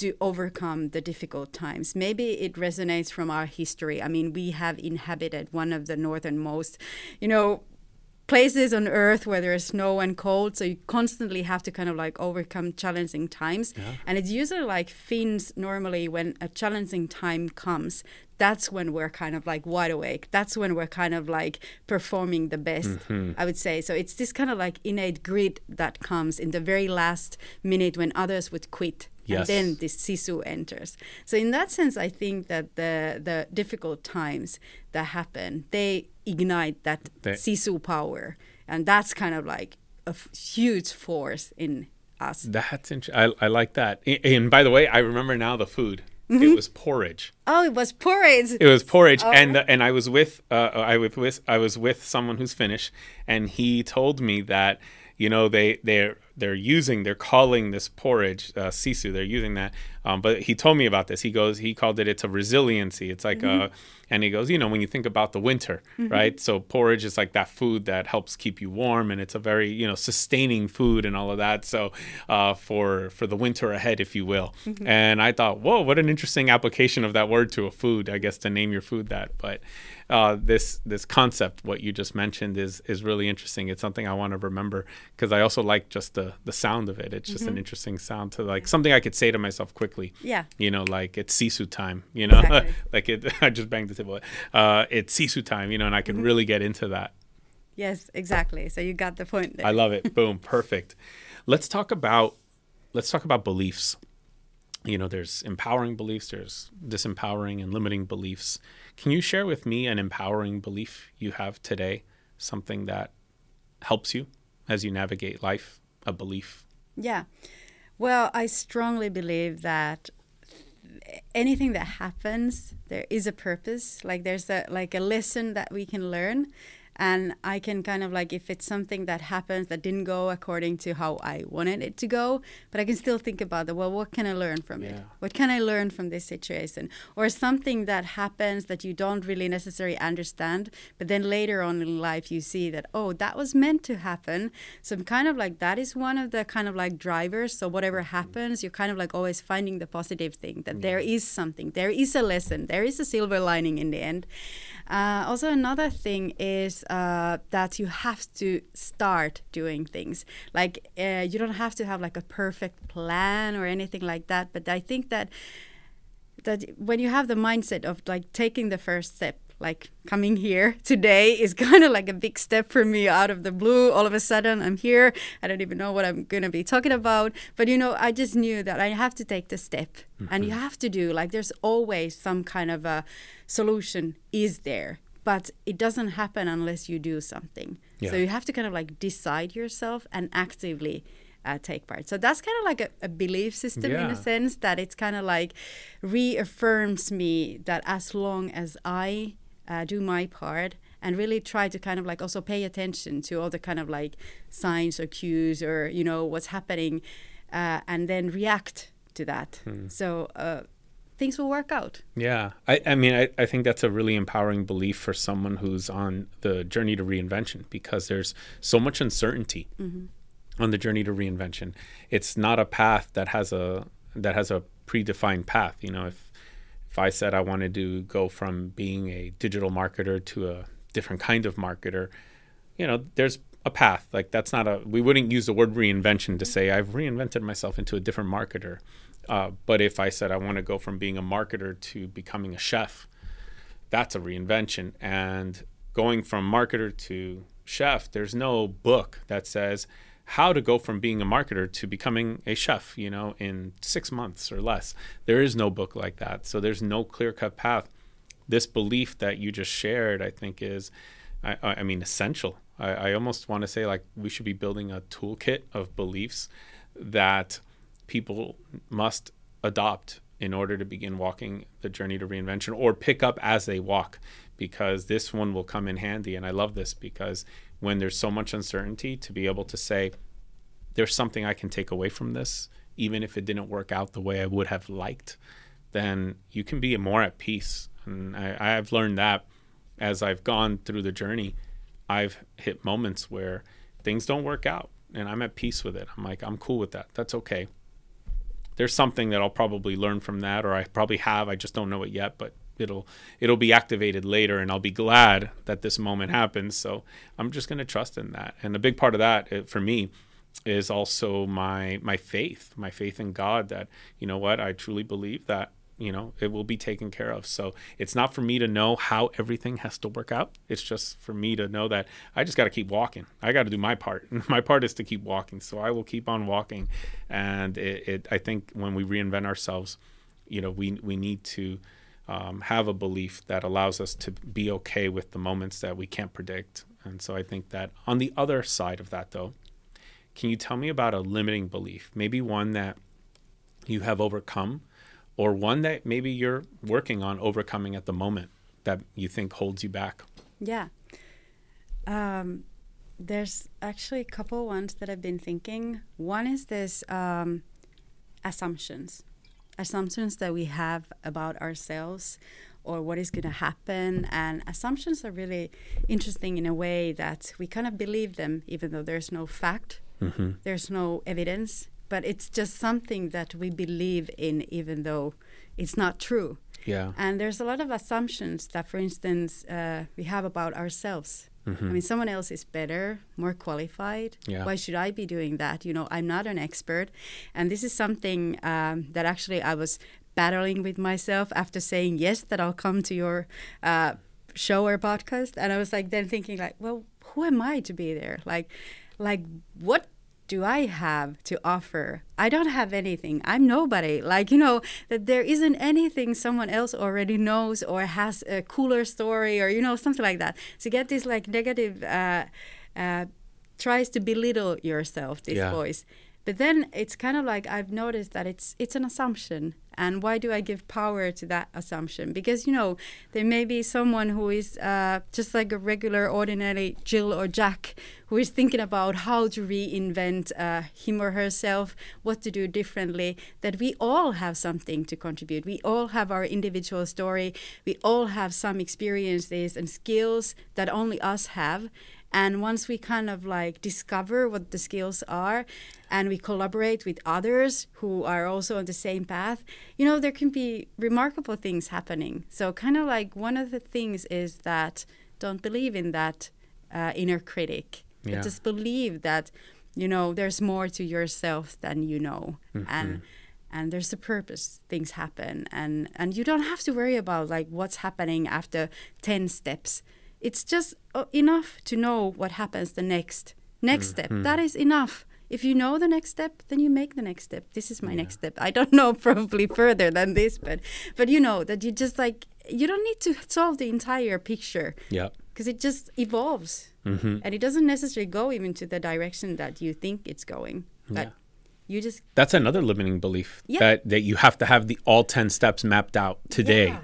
to overcome the difficult times. Maybe it resonates from our history. I mean, we have inhabited one of the northernmost, you know, places on earth where there's snow and cold so you constantly have to kind of like overcome challenging times yeah. and it's usually like finns normally when a challenging time comes that's when we're kind of like wide awake that's when we're kind of like performing the best mm-hmm. i would say so it's this kind of like innate grit that comes in the very last minute when others would quit Yes. And then this sisu enters. So in that sense, I think that the the difficult times that happen, they ignite that they, sisu power, and that's kind of like a f- huge force in us. That's interesting. I, I like that. And by the way, I remember now the food. Mm-hmm. It was porridge. Oh, it was porridge. It was porridge, oh. and uh, and I was with uh, I was with I was with someone who's Finnish, and he told me that you know they they're they're using they're calling this porridge uh, sisu they're using that. Um, but he told me about this. He goes he called it it's a resiliency. It's like mm-hmm. a and he goes you know when you think about the winter mm-hmm. right? So porridge is like that food that helps keep you warm and it's a very you know sustaining food and all of that. So uh, for for the winter ahead if you will. Mm-hmm. and i thought whoa what an interesting application of that word to a food i guess to name your food that. But uh, this this concept, what you just mentioned, is is really interesting. It's something I want to remember because I also like just the the sound of it. It's just mm-hmm. an interesting sound to like something I could say to myself quickly. Yeah. You know, like it's sisu time. You know, exactly. <laughs> like it. <laughs> I just banged the table. Uh, it's sisu time. You know, and I can mm-hmm. really get into that. Yes, exactly. So you got the point there. I love it. Boom, perfect. Let's talk about let's talk about beliefs. You know, there's empowering beliefs, there's disempowering and limiting beliefs. Can you share with me an empowering belief you have today, something that helps you as you navigate life, a belief? Yeah. Well, I strongly believe that anything that happens there is a purpose like there's a like a lesson that we can learn and I can kind of like if it's something that happens that didn't go according to how I wanted it to go, but I can still think about it. Well, what can I learn from yeah. it? What can I learn from this situation? Or something that happens that you don't really necessarily understand, but then later on in life you see that oh that was meant to happen. So I'm kind of like that is one of the kind of like drivers. So whatever mm-hmm. happens, you're kind of like always finding the positive thing that yeah. there mm-hmm. is something, there is a lesson, there is a silver lining in the end. Uh, also, another thing is uh, that you have to start doing things. Like uh, you don't have to have like a perfect plan or anything like that. But I think that that when you have the mindset of like taking the first step like coming here today is <laughs> kind of like a big step for me out of the blue all of a sudden i'm here i don't even know what i'm going to be talking about but you know i just knew that i have to take the step mm-hmm. and you have to do like there's always some kind of a solution is there but it doesn't happen unless you do something yeah. so you have to kind of like decide yourself and actively uh, take part. So that's kind of like a, a belief system yeah. in a sense that it's kind of like reaffirms me that as long as I uh, do my part and really try to kind of like also pay attention to all the kind of like signs or cues or you know what's happening uh, and then react to that. Hmm. So uh, things will work out. Yeah. I, I mean, I, I think that's a really empowering belief for someone who's on the journey to reinvention because there's so much uncertainty. Mm-hmm on the journey to reinvention. It's not a path that has a that has a predefined path. You know, if if I said I wanted to go from being a digital marketer to a different kind of marketer, you know, there's a path. Like that's not a we wouldn't use the word reinvention to say I've reinvented myself into a different marketer. Uh, but if I said I want to go from being a marketer to becoming a chef, that's a reinvention. And going from marketer to chef, there's no book that says how to go from being a marketer to becoming a chef, you know, in six months or less. There is no book like that. So there's no clear cut path. This belief that you just shared, I think, is, I, I mean, essential. I, I almost want to say like we should be building a toolkit of beliefs that people must adopt in order to begin walking the journey to reinvention or pick up as they walk because this one will come in handy. And I love this because when there's so much uncertainty to be able to say, there's something I can take away from this, even if it didn't work out the way I would have liked, then you can be more at peace. And I, I've learned that as I've gone through the journey, I've hit moments where things don't work out and I'm at peace with it. I'm like, I'm cool with that. That's okay. There's something that I'll probably learn from that, or I probably have. I just don't know it yet, but it'll it'll be activated later and I'll be glad that this moment happens so I'm just going to trust in that. And a big part of that uh, for me is also my my faith my faith in God that you know what I truly believe that you know it will be taken care of. So it's not for me to know how everything has to work out. It's just for me to know that i just got to keep walking. I got to do my part. <laughs> My part is to keep walking. So i will keep on walking. And it, it, i think when we reinvent ourselves you know we we need to um, have a belief that allows us to be okay with the moments that we can't predict. And so I think that on the other side of that, though, can you tell me about a limiting belief? Maybe one that you have overcome, or one that maybe you're working on overcoming at the moment that you think holds you back? Yeah. Um, there's actually a couple ones that I've been thinking. One is this um, assumptions assumptions that we have about ourselves or what is going to happen. And assumptions are really interesting in a way that we kind of believe them, even though there's no fact, mm-hmm. there's no evidence, but it's just something that we believe in, even though it's not true. Yeah. And there's a lot of assumptions that, for instance, uh, we have about ourselves. Mm-hmm. I mean, someone else is better, more qualified. Yeah. Why should I be doing that? You know, I'm not an expert. And this is something um, that actually I was battling with myself after saying yes, that I'll come to your uh, show or podcast. And I was like, then thinking, like, well, who am I to be there? Like, like what do I have to offer? I don't have anything. I'm nobody. Like, you know, that there isn't anything someone else already knows or has a cooler story or, you know, something like that. So get this like negative, uh, uh, tries to belittle yourself, this yeah. voice. But then it's kind of like I've noticed that it's it's an assumption. And why do I give power to that assumption? Because you know there may be someone who is uh, just like a regular, ordinary Jill or Jack who is thinking about how to reinvent uh, him or herself, what to do differently. That we all have something to contribute. We all have our individual story. We all have some experiences and skills that only us have. And once we kind of like discover what the skills are and we collaborate with others who are also on the same path, you know, there can be remarkable things happening. So, kind of like one of the things is that don't believe in that uh, inner critic, yeah. just believe that, you know, there's more to yourself than you know. Mm-hmm. And and there's a purpose things happen and and you don't have to worry about like what's happening after 10 steps it's just uh, enough to know what happens the next next step that is enough if you know the next step then you make the next step this is my next step i don't <laughs> know probably further than this but but you know that you just like you don't need to solve the entire picture Yeah. because it just evolves and it doesn't necessarily go even to the direction that you think it's going but Yeah. you just That's another limiting belief Yeah. that that you have to have the all 10 steps mapped out today Yeah.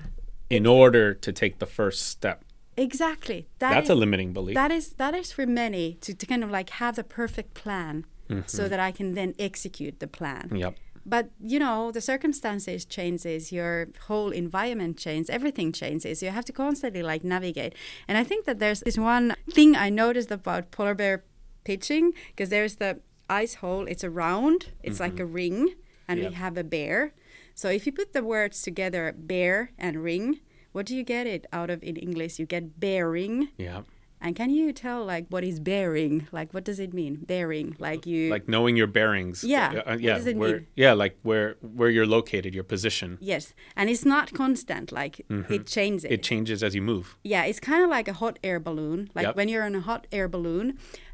in order to take the first step. Exactly. That That's is- a limiting belief. that is that is for many to, to kind of like have the perfect plan so mm-hmm. that i can then execute the plan. Yep. but you know the circumstances changes your whole environment changes everything changes. You have to constantly like navigate. And i think that there's this one thing i noticed about polar bear pitching because there's the ice hole it's a round it's like mm-hmm. a ring and Yep. we have a bear. So if you put the words together bear and ring what do you get it out of in english you get bearing Yeah. and can you tell like what is bearing like what does it mean bearing like you Like knowing your bearings. Yeah. Uh, What yeah. does it where, mean? Yeah, like where where you're located, your position. Yes, and it's not constant. Like it changes. Mm-hmm. It changes as you move. yeah, it's kind of like a hot air balloon. Like Yep. when you're on a hot air balloon,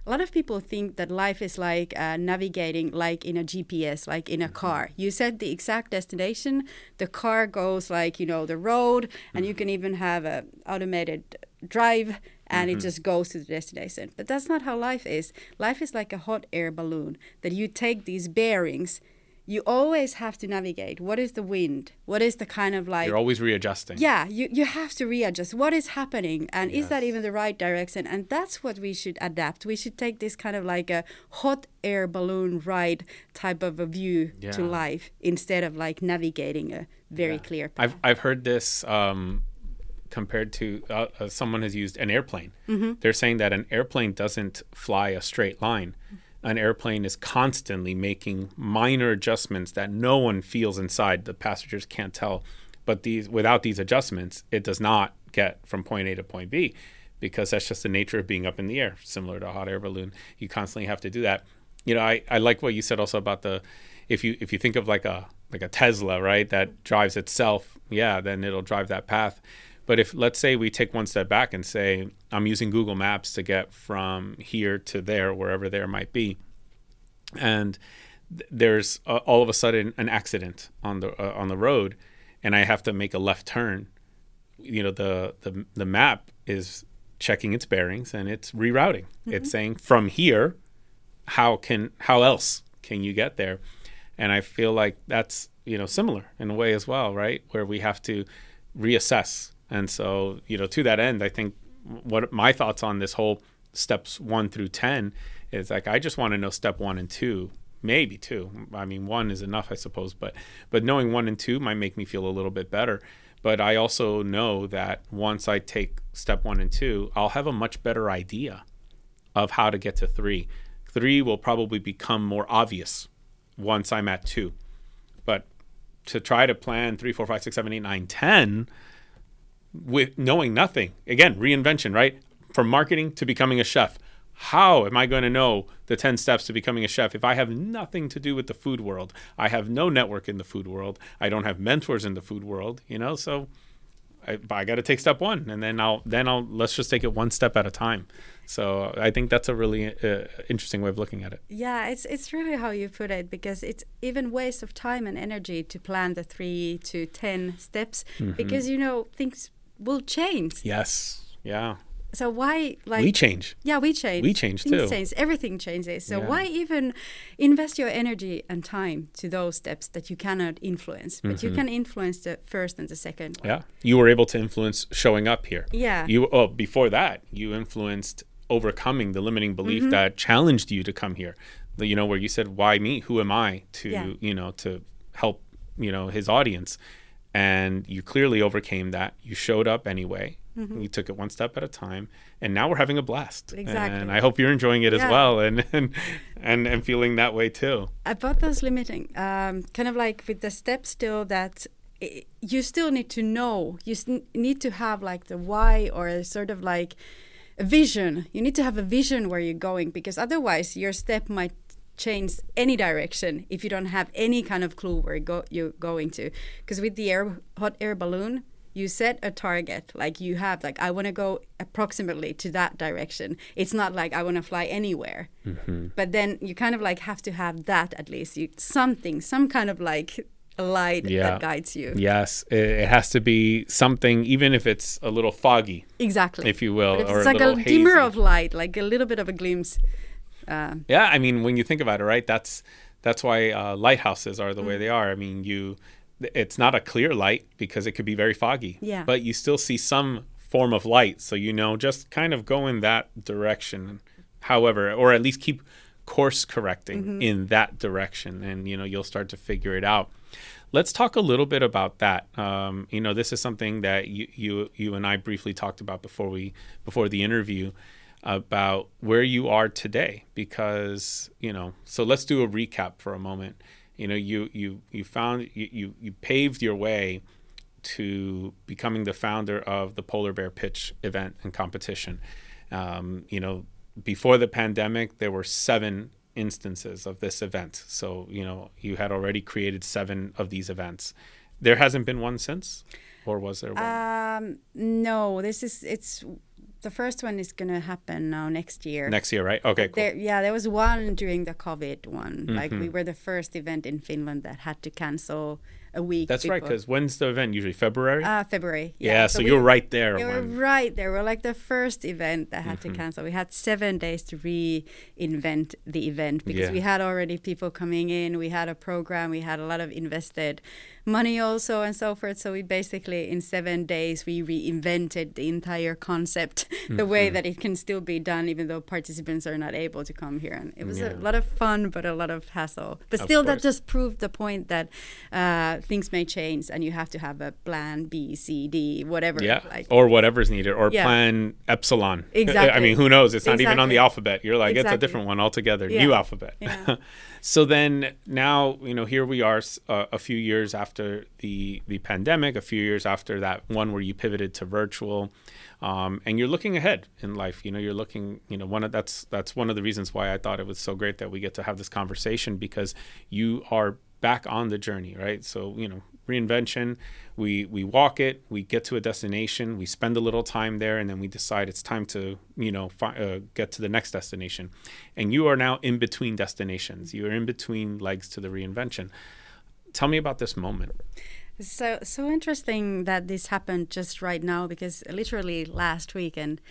a lot of people think that life is like uh, navigating, like in a GPS, like in a Mm-hmm. car. You set the exact destination. The car goes like you know the road, and you can Mm-hmm. even have a automated drive. And Mm-hmm. it just goes to the destination. But that's not how life is. Life is like a hot air balloon that you take these bearings. You always have to navigate. What is the wind? What is the kind of like You're always readjusting. yeah you, you have to readjust what is happening and is that even the right direction and that's what we should adapt we should take this kind of like a hot air balloon ride type of a view to life instead of like navigating a very Yeah. clear path I've I've heard this um, compared to uh, uh, someone has used an airplane. Mm-hmm. They're saying that an airplane doesn't fly a straight line. An airplane is constantly making minor adjustments that no one feels inside. The passengers can't tell. But these without these adjustments, it does not get from point A to point B because that's just the nature of being up in the air, similar to a hot air balloon. You constantly have to do that. You know, I, I like what you said also about the if you if you think of like a like a Tesla, right, that drives itself, yeah, then it'll drive that path. But if let's say we take one step back and say I'm using Google Maps to get from here to there, wherever there might be, and th- there's uh, all of a sudden an accident on the uh, on the road, and I have to make a left turn, you know the the the map is checking its bearings and it's rerouting. It's saying from here, how can how else can you get there? And I feel like that's you know similar in a way as well, right? Where we have to reassess. And so you know to that end, I think what my thoughts on this whole steps one through ten is like I just want to know step one and two maybe two. I mean one is enough i suppose but but knowing one and two might make me feel a little bit better. But i also know that once i take step one and two i'll have a much better idea of how to get to three. Three will probably become more obvious once i'm at two. But to try to plan three four five six seven eight nine ten with knowing nothing again reinvention right from marketing to becoming a chef how am I going to know the 10 steps to becoming a chef if I have nothing to do with the food world? I have no network in the food world. I don't have mentors in the food world, you know? So I, I got to take step one and then I'll, then I'll, let's just take it one step at a time. So I think that's a really uh, interesting way of looking at it. Yeah, it's it's really how you put it because it's even waste of time and energy to plan the three to ten steps Mm-hmm. because you know things will change. Yes. Yeah. So why like we change. Yeah, we change. We change Things too. change. Everything changes. So Yeah. why even invest your energy and time to those steps that you cannot influence, but Mm-hmm. you can influence the first and the second. one. Yeah. You were able to influence showing up here. Yeah. You oh before that, you influenced overcoming the limiting belief Mm-hmm. that challenged you to come here. The, you know where you said, "Why me? Who am I to Yeah. you know to help you know his audience?" And you clearly overcame that. You showed up anyway. You took it one step at a time, and now we're having a blast. Mm-hmm. Exactly. And I hope you're enjoying it as well, and <laughs> and and, and feeling that way too. about those limiting um, kind of like with the steps still that you still need to know you need to have like the why or a sort of like a vision you need to have a vision where you're going because otherwise your step might change any direction if you don't have any kind of clue where go, you're going to. Because with the air, hot air balloon, you set a target like you have like i want to go approximately to that direction it's not like i want to fly anywhere mm-hmm. but then you kind of like have to have that at least you something some kind of like light yeah. that guides you yes it, has to be something even if it's a little foggy exactly if you will or it's like a, a dimmer of light like a little bit of a glimpse uh, yeah i mean when you think about it right that's that's why uh, lighthouses are the mm. way they are i mean you it's not a clear light because it could be very foggy. Yeah. But you still see some form of light, so you know just kind of go in that direction. However, or at least keep course correcting mm-hmm. in that direction, and you know you'll start to figure it out. Let's talk a little bit about that. Um, you know, this is something that you, you you and I briefly talked about before we before the interview about where you are today because you know so let's do a recap for a moment. You know you you you found you you, you paved your way to becoming the founder of the polar bear pitch event and competition. Um, you know before the pandemic there were seven instances of this event. So you know you had already created seven of these events. There hasn't been one since or was there one? Um, no this is it's the first one is going to happen now next year. Next year, right? Okay, cool. There, yeah, there was one during the COVID one. Mm-hmm. Like we were the first event in Finland that had to cancel a week. That's before. right, because when's the event? Usually February. Uh, February. Yeah, yeah so, so we, you're right there. You were right there. We're like the first event that had mm-hmm. to cancel. We had seven days to reinvent the event because yeah. we had already people coming in. We had a program. We had a lot of invested money also and so forth. So we basically in seven days we reinvented the entire concept, mm-hmm. the way mm-hmm. that it can still be done, even though participants are not able to come here. And it was yeah. a lot of fun, but a lot of hassle. But still, that just proved the point that uh, things may change, and you have to have a plan B, C, D, whatever. Yeah, like, or whatever's needed, or yeah. plan epsilon. Exactly. <laughs> I mean, who knows? It's not exactly. even on the alphabet. You're like, exactly. it's a different one altogether. Yeah. New alphabet. <laughs> So then now, you know, here we are, uh, a few years after the the pandemic, a few years after that one where you pivoted to virtual. Um, and you're looking ahead in life. You know, you're looking. You know, one of that's that's one of the reasons why I thought it was so great that we get to have this conversation because you are back on the journey, right? So, you know, reinvention, we we walk it, we get to a destination, we spend a little time there, and then we decide it's time to, you know, fi- uh, get to the next destination. And you are now in between destinations. You are in between legs to the reinvention. Tell me about this moment. So so interesting that this happened just right now because literally last weekend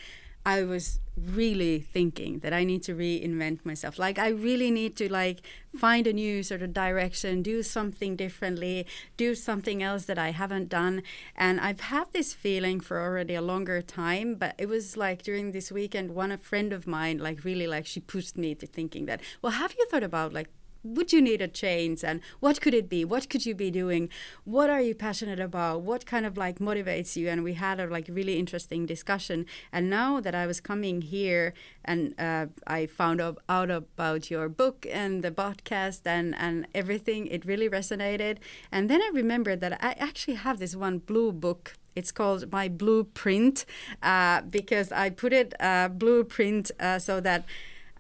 I was really thinking that I need to reinvent myself. Like I really need to like find a new sort of direction, do something differently, do something else that I haven't done. And I've had this feeling for already a longer time, but it was like during this weekend one a friend of mine like really like she pushed me to thinking that, well, have you thought about like would you need a change? And what could it be? What could you be doing? What are you passionate about? What kind of like motivates you? And we had a like really interesting discussion. And now that i was coming here and uh, i found out about your book and the podcast and and everything it really resonated. And then i remembered that i actually have this one blue book. It's called my blueprint uh, because I put it uh, blueprint uh, so that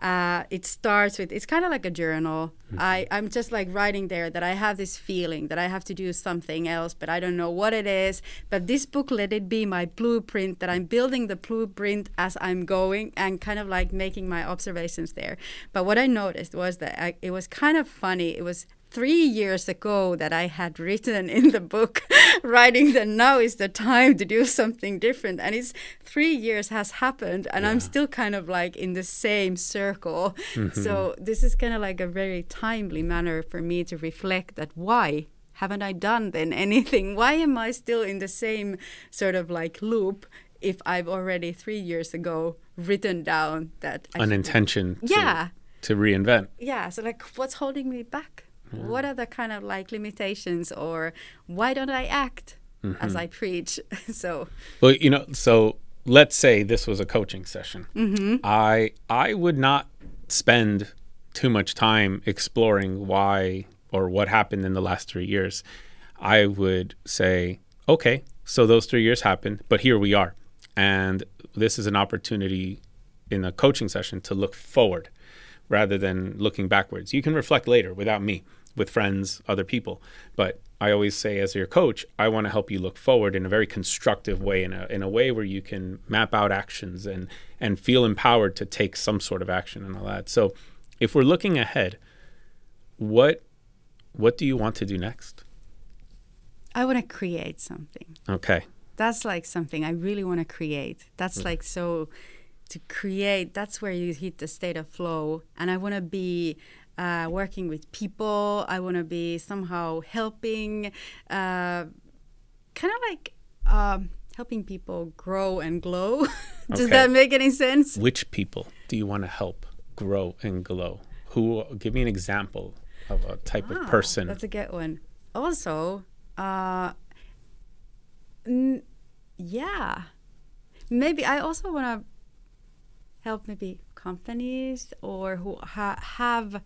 uh, it starts with it's kind of like a journal. Mm-hmm. I I'm just like writing there that I have this feeling that I have to do something else, but I don't know what it is. But this book let it be my blueprint that I'm building the blueprint as I'm going and kind of like making my observations there. But what I noticed was that I, it was kind of funny. It was three years ago that I had written in the book, <laughs> writing that now is the time to do something different. And it's three years has happened, and yeah. I'm still kind of like in the same circle. Mm-hmm. So this is kind of like a very timely manner for me to reflect that why haven't I done then anything? <laughs> Why am I still in the same sort of like loop if I've already three years ago written down that I an intention? Yeah. To, to reinvent. Yeah. So like, what's holding me back? Mm. What are the kind of like limitations, or why don't I act mm-hmm. as I preach? <laughs> so, well, you know, so let's say this was a coaching session. Mm-hmm. I I would not spend too much time exploring why or what happened in the last three years. I would say, okay, so those three years happened, but here we are, and this is an opportunity in a coaching session to look forward rather than looking backwards. You can reflect later without me, with friends, other people. But I always say, as your coach, I want to help you look forward in a very constructive way, in a, in a way where you can map out actions and, and feel empowered to take some sort of action and all that. So, if we're looking ahead, what what do you want to do next? I want to create something. Okay. That's like something I really want to create. That's mm. like so to create, that's where you hit the state of flow. And I want to be uh, working with people. I want to be somehow helping, uh, kind of like um, helping people grow and glow. <laughs> Does okay. that make any sense? Which people do you want to help grow and glow? Who? Give me an example of a type of person. That's a good one. Also, uh, n- yeah, maybe I also want to help maybe companies or who ha- have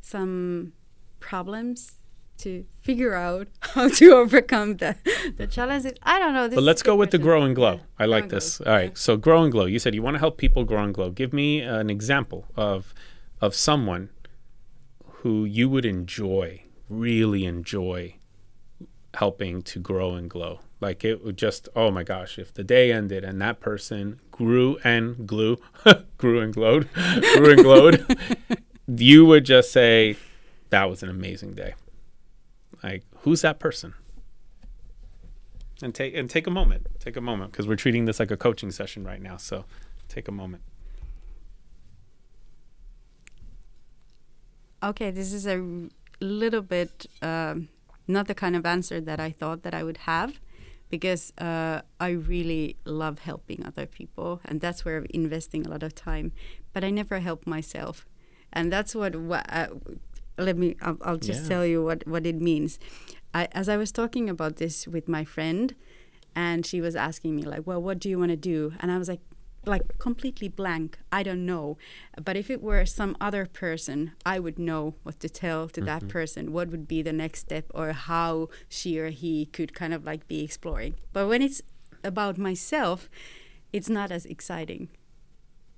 some problems to figure out <laughs> how to overcome the, the challenges. I don't know. but let's go with question. the grow and glow. Yeah. I like this. Glow. All right. Yeah. So grow and glow. You said you want to help people grow and glow. Give me an example of of someone who you would enjoy, really enjoy helping to grow and glow. Like it would just, oh my gosh, if the day ended and that person grew and glue, <laughs> grew and glowed, <laughs> grew and glowed, you would just say, that was an amazing day. Like, who's that person? And take and take a moment. Take a moment because we're treating this like a coaching session right now. So, take a moment. Okay, this is a little bit um, not the kind of answer that I thought that I would have because uh, I really love helping other people, and that's where I'm investing a lot of time. But I never help myself, and that's what. what uh, let me. I'll, I'll just yeah. tell you what what it means. I, as I was talking about this with my friend, and she was asking me like, "Well, what do you want to do?" And I was like, like completely blank. I don't know. But if it were some other person, I would know what to tell to mm-hmm. that person. What would be the next step or how she or he could kind of like be exploring. But when it's about myself, it's not as exciting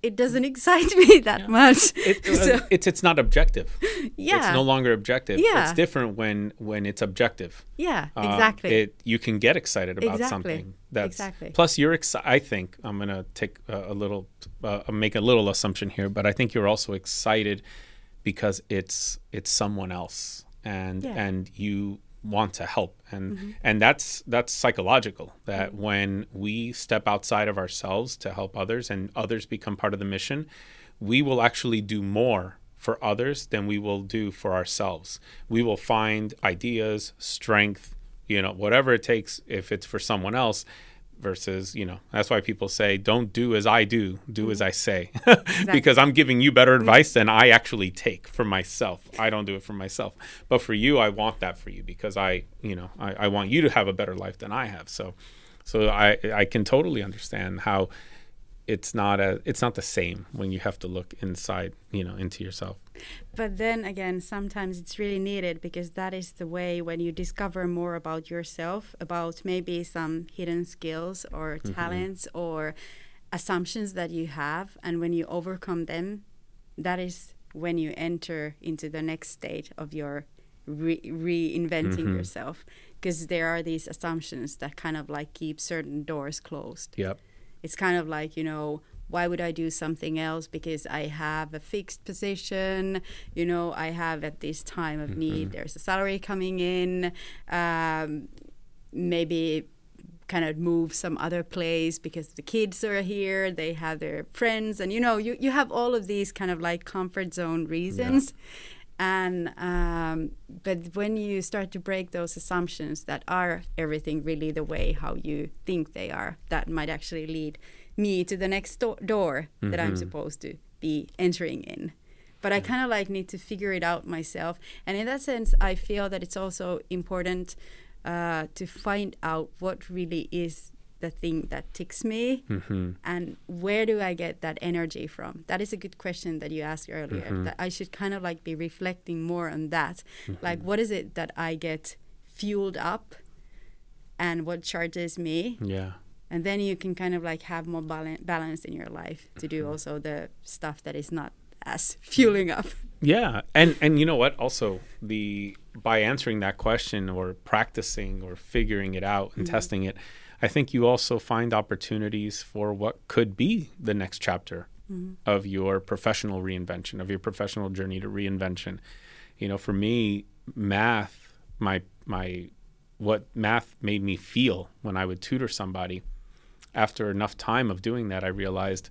it doesn't <laughs> excite me that yeah. much. It, uh, <laughs> so, it's it's not objective. Yeah, it's no longer objective. Yeah, it's different when when it's objective. Yeah, uh, exactly. It you can get excited about exactly. something. That's, exactly. Plus, you're excited. I think I'm gonna take a, a little, uh, make a little assumption here, but I think you're also excited because it's it's someone else, and yeah. and you want to help and mm-hmm. and that's that's psychological that mm-hmm. when we step outside of ourselves to help others and others become part of the mission we will actually do more for others than we will do for ourselves we will find ideas strength you know whatever it takes if it's for someone else versus you know that's why people say don't do as i do do as mm-hmm. i say <laughs> exactly. because i'm giving you better mm-hmm. advice than i actually take for myself i don't do it for myself but for you i want that for you because i you know i, I want you to have a better life than i have so so i i can totally understand how it's not a it's not the same when you have to look inside you know into yourself. But then again sometimes it's really needed because that is the way when you discover more about yourself about maybe some hidden skills or mm-hmm. talents or assumptions that you have. And when you overcome them that is when you enter into the next state of your re- reinventing mm-hmm. yourself. Because there are these assumptions that kind of like keep certain doors closed. Yep it's kind of like you know why would I do something else because I have a fixed position you know I have at this time of mm-hmm. need there's a salary coming in um, maybe kind of move some other place because the kids are here they have their friends and you know you, you have all of these kind of like comfort zone reasons yeah. And um, but when you start to break those assumptions that are everything really the way how you think they are that might actually lead me to the next do- door mm-hmm. that I'm mm-hmm. supposed to be entering in. But I kind of like need to figure it out myself. And in that sense, I feel that it's also important uh, to find out what really is the thing that ticks me mm-hmm. and where do I get that energy from? That is a good question that you asked earlier. Mm-hmm. That I should kind of like be reflecting more on that. Mm-hmm. Like, what is it that I get fueled up and what charges me? Yeah and then you can kind of like have more balance in your life to do mm-hmm. also the stuff that is not as fueling up. Yeah, and and you know what? Also, the by answering that question or practicing or figuring it out and mm-hmm. testing it, I think you also find opportunities for what could be the next chapter mm-hmm. of your professional reinvention, of your professional journey to reinvention. You know, for me, math, my my what math made me feel when I would tutor somebody. After enough time of doing that, I realized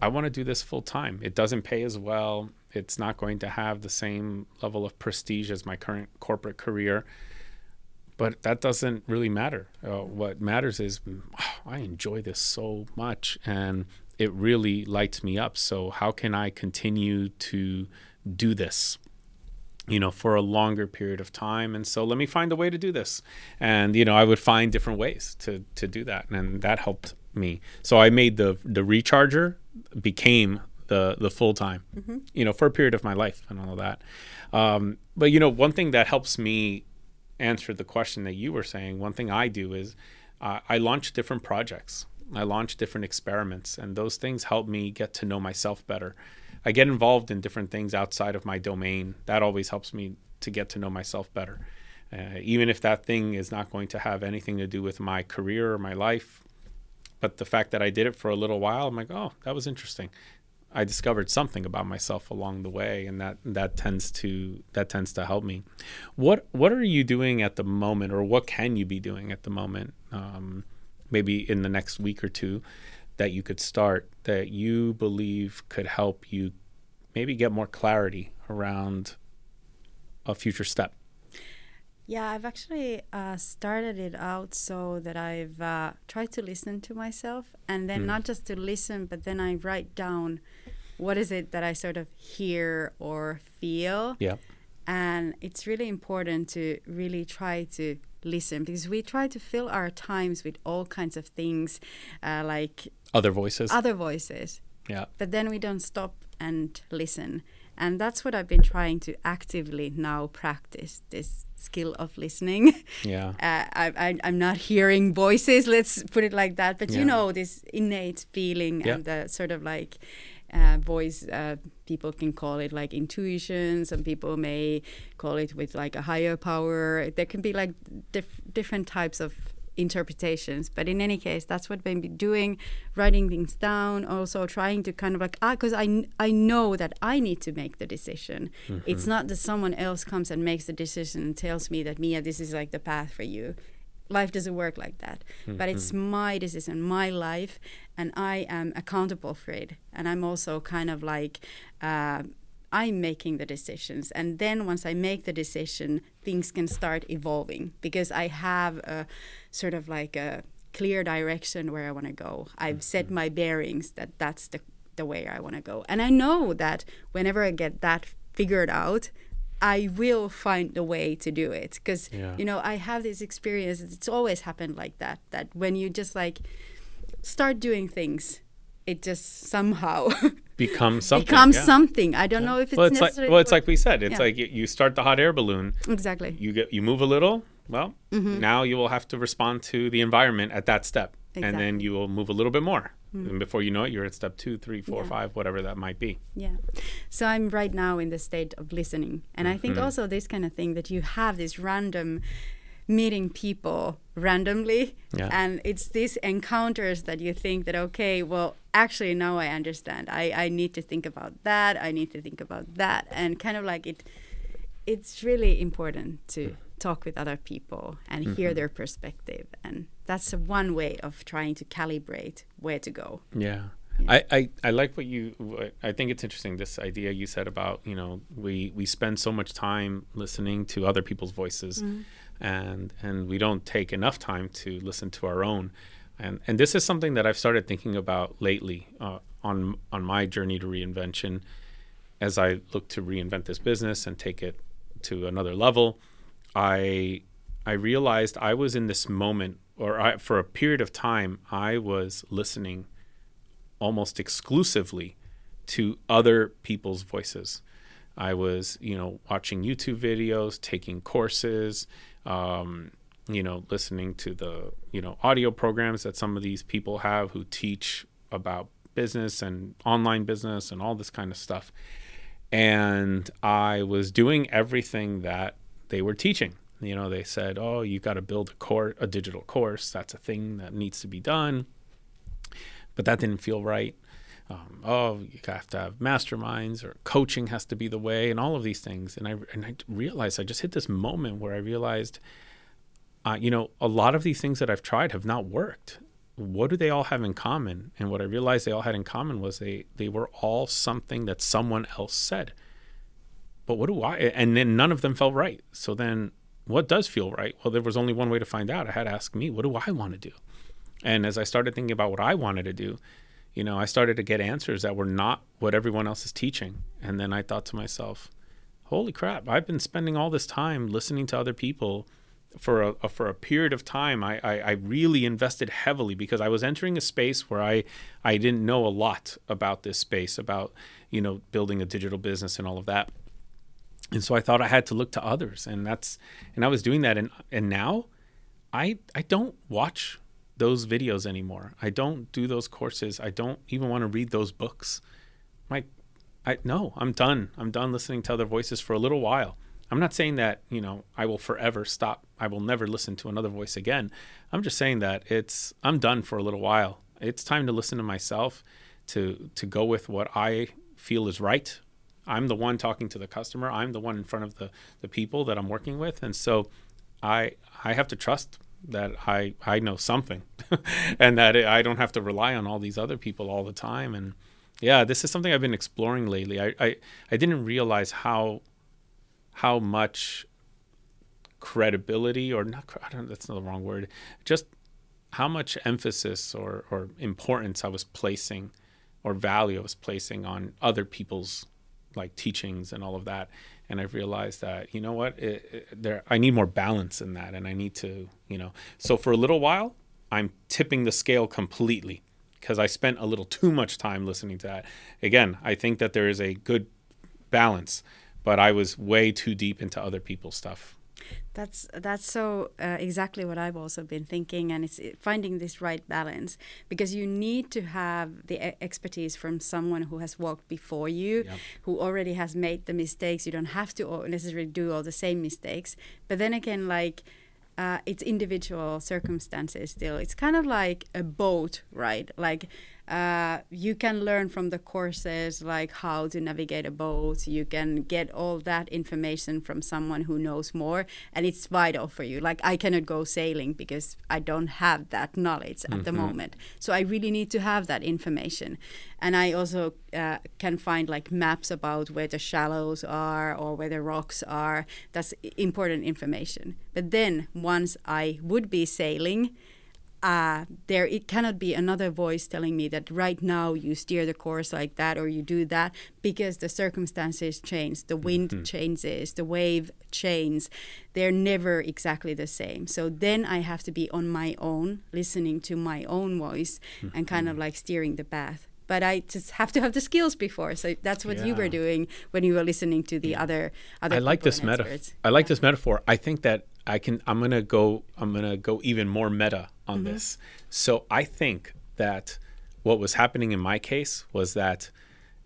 I want to do this full time. It doesn't pay as well. It's not going to have the same level of prestige as my current corporate career. But that doesn't really matter. Uh, what matters is oh, I enjoy this so much and it really lights me up. So, how can I continue to do this? you know for a longer period of time and so let me find a way to do this and you know i would find different ways to to do that and that helped me so i made the the recharger became the the full time, mm-hmm. you know, for a period of my life and all of that. Um, but you know, one thing that helps me answer the question that you were saying, one thing I do is uh, I launch different projects. I launch different experiments, and those things help me get to know myself better. I get involved in different things outside of my domain. That always helps me to get to know myself better. Uh, even if that thing is not going to have anything to do with my career or my life, but the fact that I did it for a little while, I'm like, oh, that was interesting. I discovered something about myself along the way, and that that tends to that tends to help me. What what are you doing at the moment, or what can you be doing at the moment? Um, maybe in the next week or two, that you could start that you believe could help you maybe get more clarity around a future step. Yeah, I've actually uh, started it out so that I've uh, tried to listen to myself, and then mm. not just to listen, but then I write down what is it that I sort of hear or feel. Yeah. And it's really important to really try to listen because we try to fill our times with all kinds of things uh, like other voices. Other voices. Yeah. But then we don't stop and listen. And that's what I've been trying to actively now practice this skill of listening. <laughs> Yeah. Uh, I, I, am not hearing voices, let's put it like that. But yeah. you know, this innate feeling yeah. and the sort of like uh, voice, uh, people can call it like intuition. Some people may call it with like a higher power. There can be like diff- different types of interpretations. But in any case, that's what I've been doing, writing things down, also trying to kind of like, ah, because I, I know that I need to make the decision. Mm-hmm. It's not that someone else comes and makes the decision and tells me that, Mia, this is like the path for you. Life doesn't work like that. Mm-hmm. But it's mm-hmm. my decision, my life, and I am accountable for it. And I'm also kind of like, uh, I'm making the decisions. And then once I make the decision, things can start evolving because I have a sort of like a clear direction where I want to go. I've set mm-hmm. my bearings that that's the, the way I want to go. And I know that whenever I get that figured out, I will find a way to do it because yeah. you know I have this experience. It's always happened like that. That when you just like start doing things, it just somehow <laughs> becomes something. becomes yeah. something. I don't yeah. know if it's well, it's like well, it's like we said. It's like you start the hot air balloon. Exactly. You get you move a little. Well, mm-hmm. now you will have to respond to the environment at that step, exactly. and then you will move a little bit more. Mm. And before you know it, you're at step two, three, four, five, whatever that might be. Yeah. So I'm right now in the state of listening, and mm-hmm. I think mm-hmm. also this kind of thing that you have this random meeting people randomly yeah. and it's these encounters that you think that okay well actually now i understand i i need to think about that i need to think about that and kind of like it it's really important to talk with other people and mm-hmm. hear their perspective and that's one way of trying to calibrate where to go yeah I, I, I like what you I think it's interesting this idea you said about you know we we spend so much time listening to other people's voices mm-hmm and and we don't take enough time to listen to our own. And and this is something that I've started thinking about lately uh, on on my journey to reinvention, as I look to reinvent this business and take it to another level. I I realized I was in this moment, or I, for a period of time, I was listening almost exclusively to other people's voices. I was, you know, watching YouTube videos, taking courses, um, you know, listening to the, you know, audio programs that some of these people have who teach about business and online business and all this kind of stuff. and I was doing everything that they were teaching. You know, they said, "Oh, you've got to build a course, a digital course. That's a thing that needs to be done." But that didn't feel right. Um, oh, you have to have masterminds, or coaching has to be the way, and all of these things. And I and I realized I just hit this moment where I realized, uh, you know, a lot of these things that I've tried have not worked what do they all have in common? And what I realized they all had in common was they they were all something that someone else said. But what do I? And then none of them felt right. So then, what does feel right? Well, there was only one way to find out. I had to ask me, what do I want to do? And as I started thinking about what I wanted to do, you know, I started to get answers that were not what everyone else is teaching. And then I thought to myself, holy crap! I've been spending all this time listening to other people for a, a, for a period of time, I, I, I, really invested heavily because I was entering a space where I I didn't know a lot about this space, about you know building a digital business and all of that. And so I thought I had to look to others, and that's and I was doing that, and and now, I I don't watch those videos anymore. I don't do those courses. I don't even want to read those books. My, I no, I'm done. I'm done listening to other voices for a little while. I'm not saying that, you know, I will forever stop. I will never listen to another voice again. I'm just saying that it's I'm done for a little while. It's time to listen to myself, to to go with what I feel is right. I'm the one talking to the customer. I'm the one in front of the the people that I'm working with, and so I I have to trust that I I know something, <laughs> and that I don't have to rely on all these other people all the time. And yeah, this is something I've been exploring lately. I I, I didn't realize how how much credibility or not I don't that's not the wrong word just how much emphasis or, or importance I was placing or value I was placing on other people's like teachings and all of that and i've realized that you know what it, it, there I need more balance in that and I need to you know so for a little while I'm tipping the scale completely because I spent a little too much time listening to that again I think that there is a good balance but I was way too deep into other people's stuff. That's that's so uh, exactly what I've also been thinking, and it's finding this right balance because you need to have the expertise from someone who has walked before you, yep. who already has made the mistakes. You don't have to necessarily do all the same mistakes, but then again, like. Uh, it's individual circumstances still. It's kind of like a boat, right? Like uh, you can learn from the courses like how to navigate a boat. You can get all that information from someone who knows more, and it's vital for you. Like I cannot go sailing because I don't have that knowledge at mm-hmm. the moment. So I really need to have that information, and I also uh, can find like maps about where the shallows are or where the rocks are. That's important information. But then once I would be sailing uh, there it cannot be another voice telling me that right now you steer the course like that or you do that because the circumstances change the wind mm-hmm. changes the wave changes they're never exactly the same so then i have to be on my own listening to my own voice mm-hmm. and kind of like steering the path but I just have to have the skills before. So that's what yeah. you were doing when you were listening to the other other. I like this metaphor. I like this metaphor. I think that I can. I'm gonna go. I'm gonna go even more meta on mm-hmm. this. So I think that what was happening in my case was that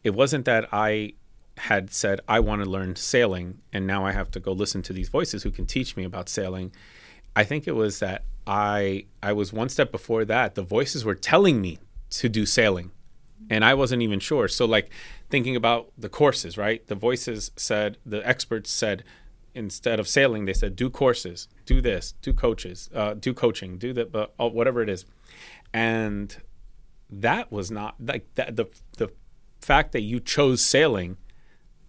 it wasn't that I had said I want to learn sailing and now I have to go listen to these voices who can teach me about sailing. I think it was that I I was one step before that. The voices were telling me to do sailing and I wasn't even sure. So like thinking about the courses, right? The voices said the experts said instead of sailing, they said do courses, do this, do coaches, uh, do coaching, do that, but uh, whatever it is, and that was not like that. The the fact that you chose sailing,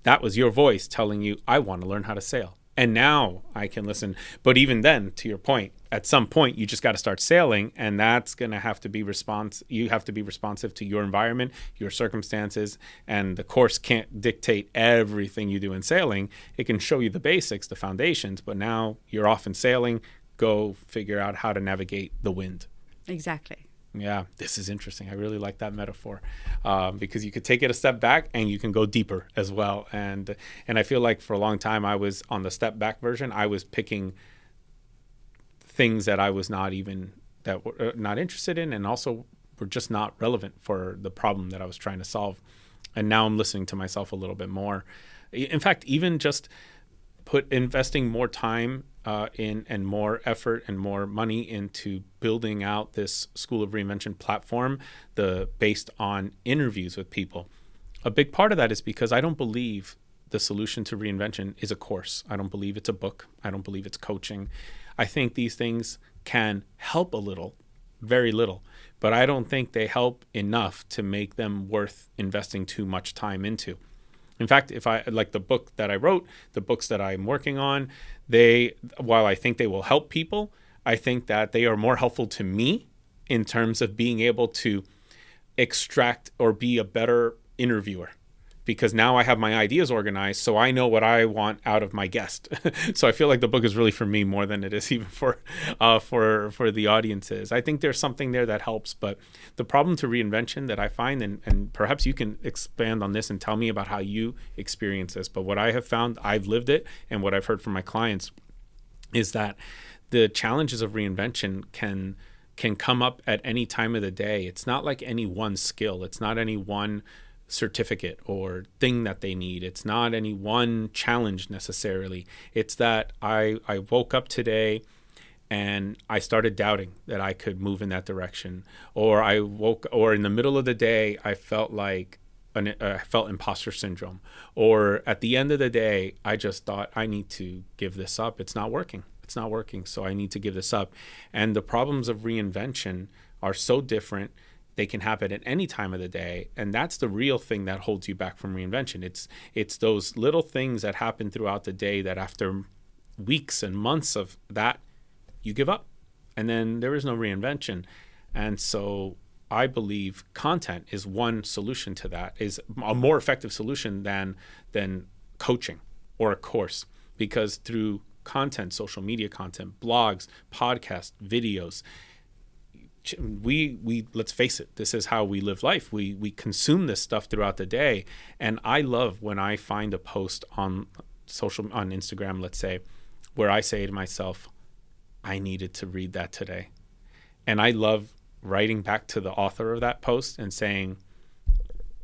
that was your voice telling you, I want to learn how to sail and now I can listen. But even then, to your point, at some point you just got to start sailing, and that's going to have to be response. You have to be responsive to your environment, your circumstances, and the course can't dictate everything you do in sailing. It can show you the basics, the foundations, but now you're off in sailing. Go figure out how to navigate the wind. Exactly. Yeah, this is interesting. I really like that metaphor um, because you could take it a step back and you can go deeper as well. And and I feel like for a long time I was on the step back version. I was picking things that I was not even that were uh, not interested in, and also were just not relevant for the problem that I was trying to solve. and now I'm listening to myself a little bit more. In fact, even just put investing more time uh, in and more effort and more money into building out this School of Reinvention platform, the based on interviews with people. A big part of that is because I don't believe the solution to reinvention is a course. I don't believe it's a book. I don't believe it's coaching. I think these things can help a little, very little, but I don't think they help enough to make them worth investing too much time into. In fact, if I like the book that I wrote, the books that I'm working on, they while I think they will help people, I think that they are more helpful to me in terms of being able to extract or be a better interviewer because now I have my ideas organized, so I know what I want out of my guest. <laughs> so I feel like the book is really for me more than it is <laughs> even for uh, for for the audiences. I think there's something there that helps, but the problem to reinvention that I find, and, and perhaps you can expand on this and tell me about how you experience this. But what I have found, I've lived it, and what I've heard from my clients is that the challenges of reinvention can can come up at any time of the day. It's not like any one skill. It's not any one certificate or thing that they need. It's not any one challenge necessarily. It's that I, I woke up today and I started doubting that I could move in that direction. Or I woke, or in the middle of the day, I felt like an, uh, I felt imposter syndrome. Or at the end of the day, I just thought I need to give this up. It's not working. It's not working. So I need to give this up. And the problems of reinvention are so different they can happen at any time of the day and that's the real thing that holds you back from reinvention. It's it's those little things that happen throughout the day that after weeks and months of that you give up and then there is no reinvention. And so i believe content is one solution to that is a more effective solution than than coaching or a course because through content social media content blogs podcasts videos we we let's face it this is how we live life. We we consume this stuff throughout the day. And i love when i find a post on social on instagram let's say where i say to myself i needed to read that today. And i love writing back to the author of that post and saying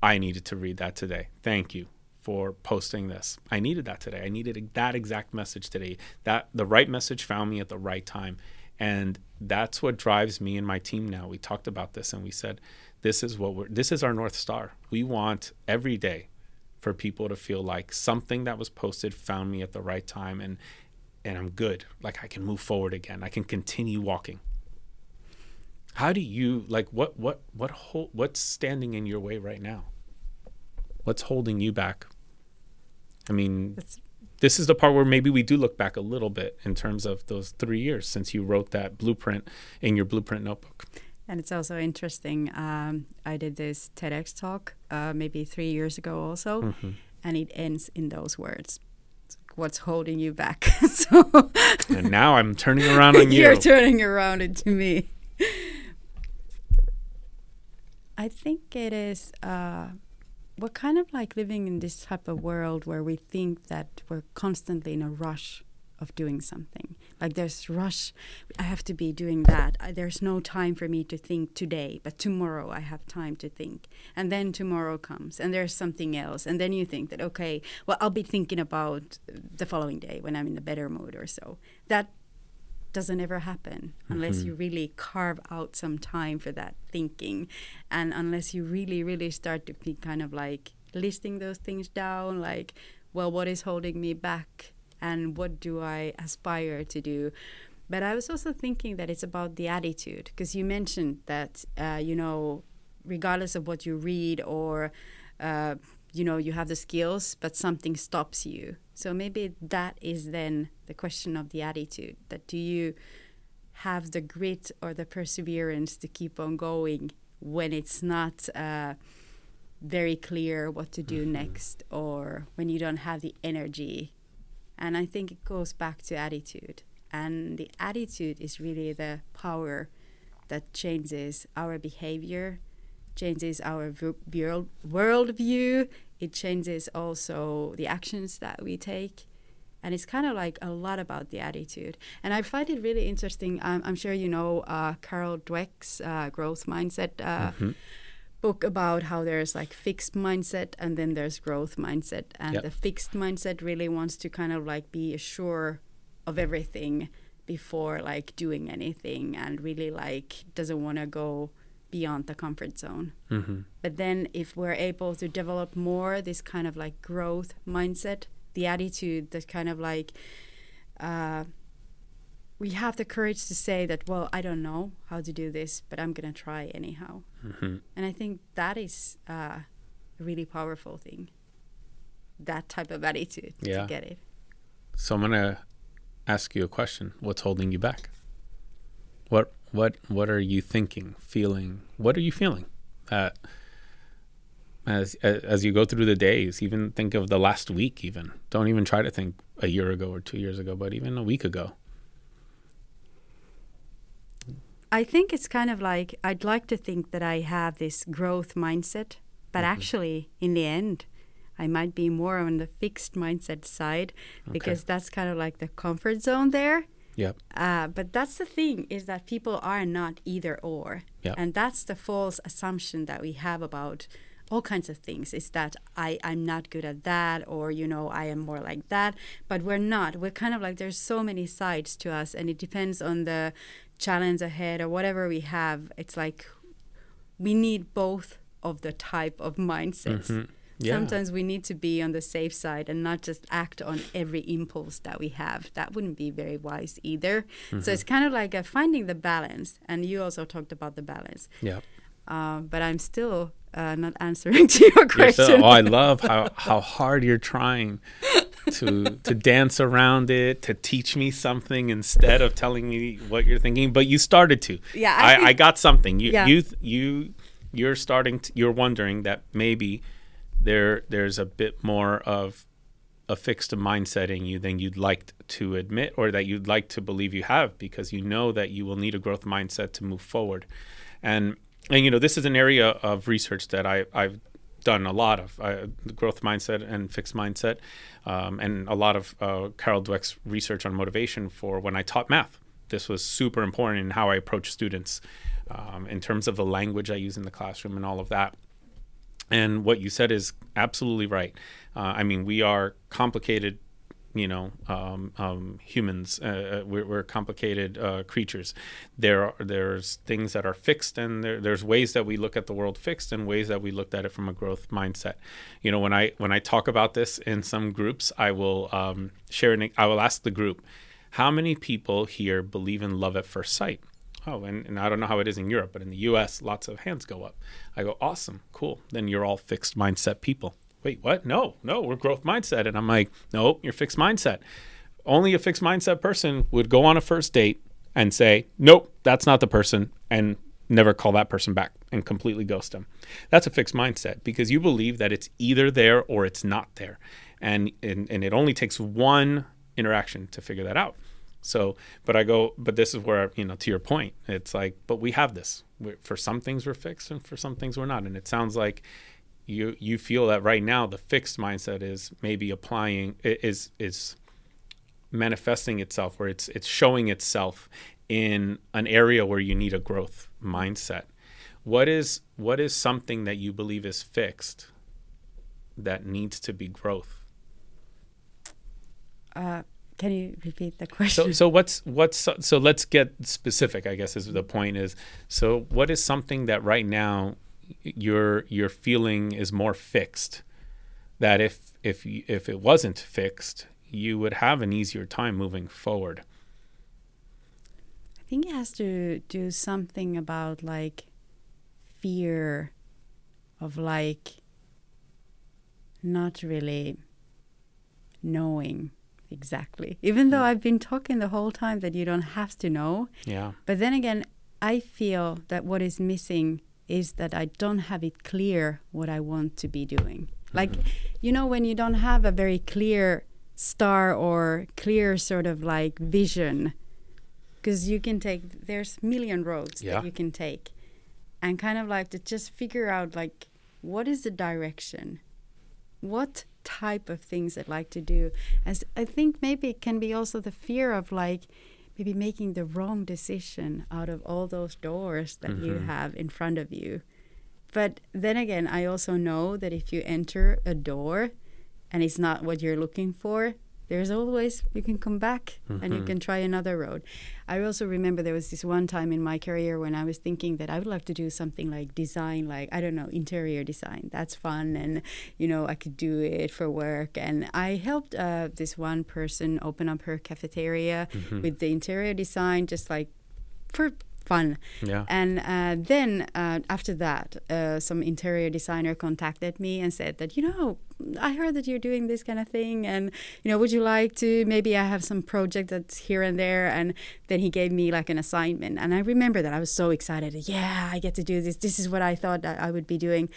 i needed to read that today. Thank you for posting this. I needed that today. I needed that exact message today. That the right message found me at the right time and that's what drives me and my team now. We talked about this and we said, this is what we're, this is our North Star. We want every day for people to feel like something that was posted found me at the right time and, and I'm good. Like I can move forward again. I can continue walking. How do you like what what what hold, what's standing in your way right now? What's holding you back? I mean, that's this is the part where maybe we do look back a little bit in terms of those three years since you wrote that blueprint in your blueprint notebook. And it's also interesting. Um, I did this TEDx talk uh, maybe three years ago also, mm-hmm. and it ends in those words. What's holding you back? <laughs> so and now I'm turning <laughs> around on you. You're turning around into me. I think it is. Uh, we're kind of like living in this type of world where we think that we're constantly in a rush of doing something. Like there's rush, I have to be doing that. I, there's no time for me to think today, but tomorrow I have time to think. And then tomorrow comes and there's something else. And then you think that, okay, well, I'll be thinking about the following day when I'm in a better mood or so. That doesn't ever happen unless mm-hmm. you really carve out some time for that thinking. And unless you really really start to be kind of like listing those things down like well what is holding me back and what do i aspire to do? But i was also thinking that it's about the attitude because you mentioned that uh, you know regardless of what you read or uh, you know you have the skills but something stops you so maybe that is then the question of the attitude that do you have the grit or the perseverance to keep on going when it's not uh, very clear what to do mm-hmm. next or when you don't have the energy and i think it goes back to attitude and the attitude is really the power that changes our behavior changes our world worldview. It changes also the actions that we take. And it's kind of like a lot about the attitude. And I find it really interesting. I'm sure you know uh, Carol Dweck's uh, growth mindset uh, mm-hmm. book about how there's like fixed mindset and then there's growth mindset and Yep. the fixed mindset really wants to kind of like be sure of everything before like doing anything and really like doesn't want to go beyond the comfort zone hmm but then if we're able to develop more this kind of like growth mindset, the attitude that kind of like uh, we have the courage to say that, well, I don't know how to do this, but I'm gonna try anyhow. hmm And I think that is uh, a really powerful thing. That type of attitude Yeah. to get it. So I'm gonna ask you a question. What's holding you back? What what what are you thinking, feeling? What are you feeling? Uh, as as you go through the days, even think of the last week. Even don't even try to think a year ago or two years ago, but even a week ago. I think it's kind of like I'd like to think that I have this growth mindset, but actually, in the end, I might be more on the fixed mindset side because that's kind of like the comfort zone there. Yep. Uh, but that's the thing is that people are not either or, Yep. and that's the false assumption that we have about all kinds of things. Is that I I'm not good at that, or you know I am more like that. But we're not. We're kind of like there's so many sides to us, and it depends on the challenge ahead or whatever we have. It's like we need both of the type of mindsets. Mhm. Yeah. Sometimes we need to be on the safe side and not just act on every impulse that we have. That wouldn't be very wise either. Mm-hmm. So it's kind of like a finding the balance. And you also talked about the balance. Yeah. Uh, but I'm still uh, not answering <laughs> to your question. so- oh, I love <laughs> how, how hard you're trying to to dance around it, to teach me something instead of telling me what you're thinking. But you started to. Yeah, I I, I got something. You Yeah. you you you're starting. To, you're wondering that maybe there there's a bit more of a fixed mindset in you than you'd like to admit or that you'd like to believe you have because you know that you will need a growth mindset to move forward. And and you know this is an area of research that I, I've done a lot of uh, growth mindset and fixed mindset um, and a lot of uh, Carol Dweck's research on motivation for when I taught math. This was super important in how I approach students um, in terms of the language I use in the classroom and all of that and what you said is absolutely right. Uh, I mean, we are complicated, you know, um, um, humans. Uh, uh, we're, we're complicated uh, creatures. There are there's things that are fixed, and there, there's ways that we look at the world fixed, and ways that we looked at it from a growth mindset. You know, when I when I talk about this in some groups, I will um, share. An, I will ask the group, how many people here believe in love at first sight? Oh, and, and I don't know how it is in Europe, but in the US, lots of hands go up. I go, awesome, cool. Then you're all fixed mindset people. Wait, what? No, no, we're growth mindset. And I'm like, no, you're fixed mindset. Only a fixed mindset person would go on a first date and say, nope, that's not the person, and never call that person back and completely ghost them. That's a fixed mindset because you believe that it's either there or it's not there. And, and, and it only takes one interaction to figure that out. So, but I go, but this is where, you know, to your point, it's like, but we have this. We're, for some things we're fixed and for some things we're not. And it sounds like you you feel that right now the fixed mindset is maybe applying is is manifesting itself or it's it's showing itself in an area where you need a growth mindset. What is what is something that you believe is fixed that needs to be growth? Uh, can you repeat the question? So so what's what's so let's get specific. I guess is the point is. So what is something that right now your your feeling is more fixed that if if if it wasn't fixed you would have an easier time moving forward. I think it has to do something about like fear of like not really knowing exactly. Even though hmm. I've been talking the whole time that you don't have to know. Yeah. But then again, I feel that what is missing is that I don't have it clear what I want to be doing. Like, hmm. you know, when you don't have a very clear star or clear sort of like vision, because you can take, there's million roads Yeah. that you can take, and kind of like to just figure out like what is the direction, what type of things I'd like to do. As I think maybe it can be also the fear of like maybe making the wrong decision out of all those doors that you Mhm. have in front of you. But then again, I also know that if you enter a door and it's not what you're looking for, there's always you can come back mm-hmm. and you mm-hmm. can try another road. I also remember there was this one time in my career when I was thinking that I would like to do something like design, like I don't know, interior design. That's fun, and you know I could do it for work. And I helped uh, this one person open up her cafeteria mm-hmm. with the interior design, just like for fun. Yeah. And uh, then uh, after that, uh, some interior designer contacted me and said that, you know, I heard that you're doing this kind of thing, and you know, would you like to? Maybe I have some project that's here and there, and then he gave me like an assignment, and I remember that I was so excited. Yeah, I get to do this. This is what I thought I would be doing,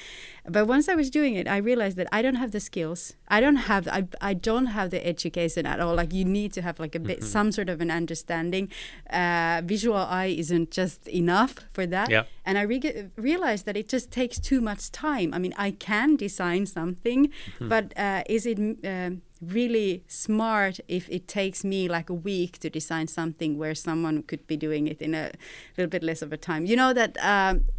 but once I was doing it, I realized that I don't have the skills. I don't have. I, I don't have the education at all. Like you need to have like a bit, mm-hmm. some sort of an understanding. Uh, visual eye isn't just enough for that. Yeah. And I re- realized that it just takes too much time. I mean, I can design something Hmm. But uh, is it uh, really smart if it takes me like a week to design something where someone could be doing it in a little bit less of a time? You know that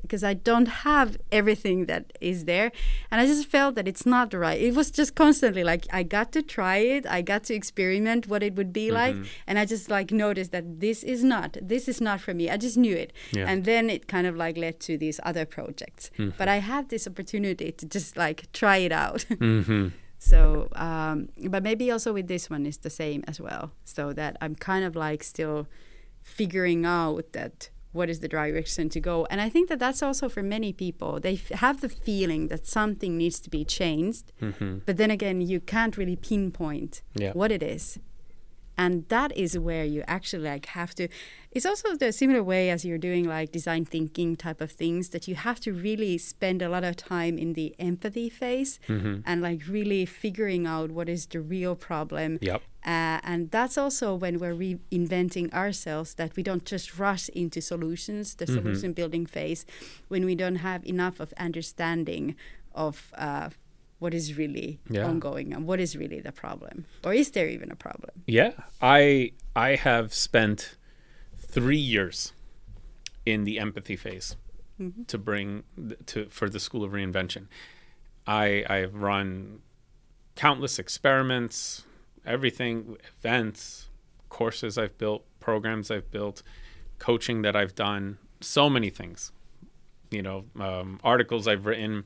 because um, I don't have everything that is there, and I just felt that it's not right. It was just constantly like I got to try it, I got to experiment what it would be mm-hmm. like, and I just like noticed that this is not this is not for me. I just knew it, yeah. and then it kind of like led to these other projects. Mm-hmm. But I had this opportunity to just like try it out. Mm-hmm. So, um, but maybe also with this one is the same as well. So that I'm kind of like still figuring out that what is the direction to go. And I think that that's also for many people. They f- have the feeling that something needs to be changed, mm-hmm. but then again, you can't really pinpoint yeah. what it is and that is where you actually like have to it's also the similar way as you're doing like design thinking type of things that you have to really spend a lot of time in the empathy phase mm-hmm. and like really figuring out what is the real problem yep uh, and that's also when we're reinventing ourselves that we don't just rush into solutions the mm-hmm. solution building phase when we don't have enough of understanding of uh, what is really yeah. ongoing and what is really the problem or is there even a problem yeah i i have spent three years in the empathy phase mm-hmm. to bring to for the school of reinvention i i've run countless experiments everything events courses i've built programs i've built coaching that i've done so many things you know um, articles i've written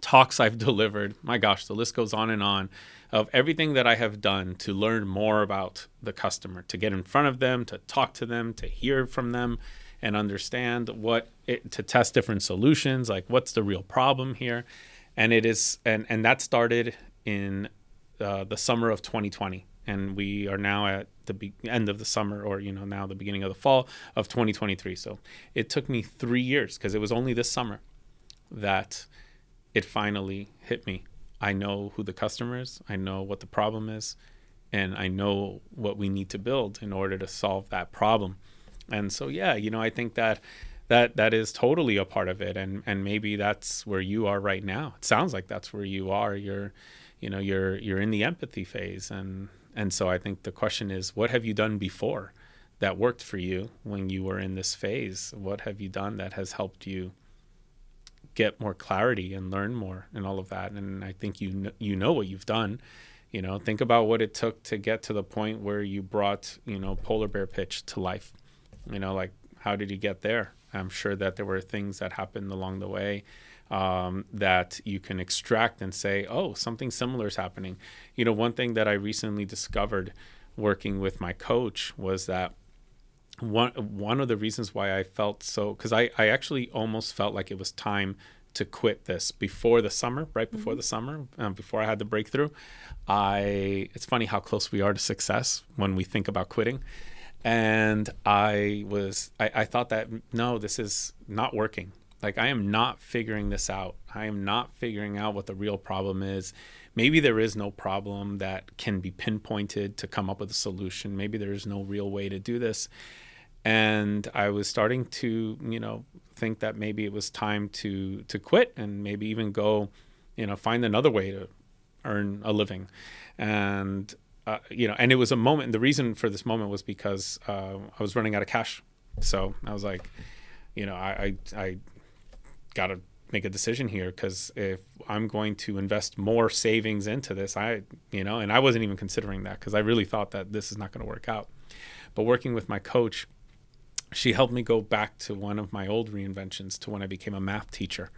talks I've <laughs> delivered. My gosh, the list goes on and on of everything that I have done to learn more about the customer, to get in front of them, to talk to them, to hear from them and understand what it, to test different solutions, like what's the real problem here. And it is and and that started in uh, the summer of 2020 and we are now at the be- end of the summer or you know now the beginning of the fall of 2023 so it took me 3 years because it was only this summer that it finally hit me. I know who the customer is, I know what the problem is, and I know what we need to build in order to solve that problem. And so yeah, you know, I think that that that is totally a part of it and and maybe that's where you are right now. It sounds like that's where you are. You're you know, you're you're in the empathy phase and and so I think the question is what have you done before that worked for you when you were in this phase? What have you done that has helped you get more clarity and learn more and all of that. And I think you kn- you know what you've done. You know, think about what it took to get to the point where you brought you know polar bear pitch to life. You know, like how did you get there? I'm sure that there were things that happened along the way um, that you can extract and say, oh, something similar is happening. You know, one thing that I recently discovered working with my coach was that one one of the reasons why I felt so because I, I actually almost felt like it was time to quit this before the summer, right before mm-hmm. the summer, um, before I had the breakthrough. I it's funny how close we are to success when we think about quitting. And I was I, I thought that no, this is not working. Like I am not figuring this out. I am not figuring out what the real problem is. Maybe there is no problem that can be pinpointed to come up with a solution. Maybe there is no real way to do this and I was starting to, you know, think that maybe it was time to to quit and maybe even go, you know, find another way to earn a living, and uh, you know, and it was a moment. The reason for this moment was because uh, I was running out of cash, so I was like, you know, I I, I got to make a decision here because if I'm going to invest more savings into this, I, you know, and I wasn't even considering that because I really thought that this is not going to work out. But working with my coach, she helped me go back to one of my old reinventions to when I became a math teacher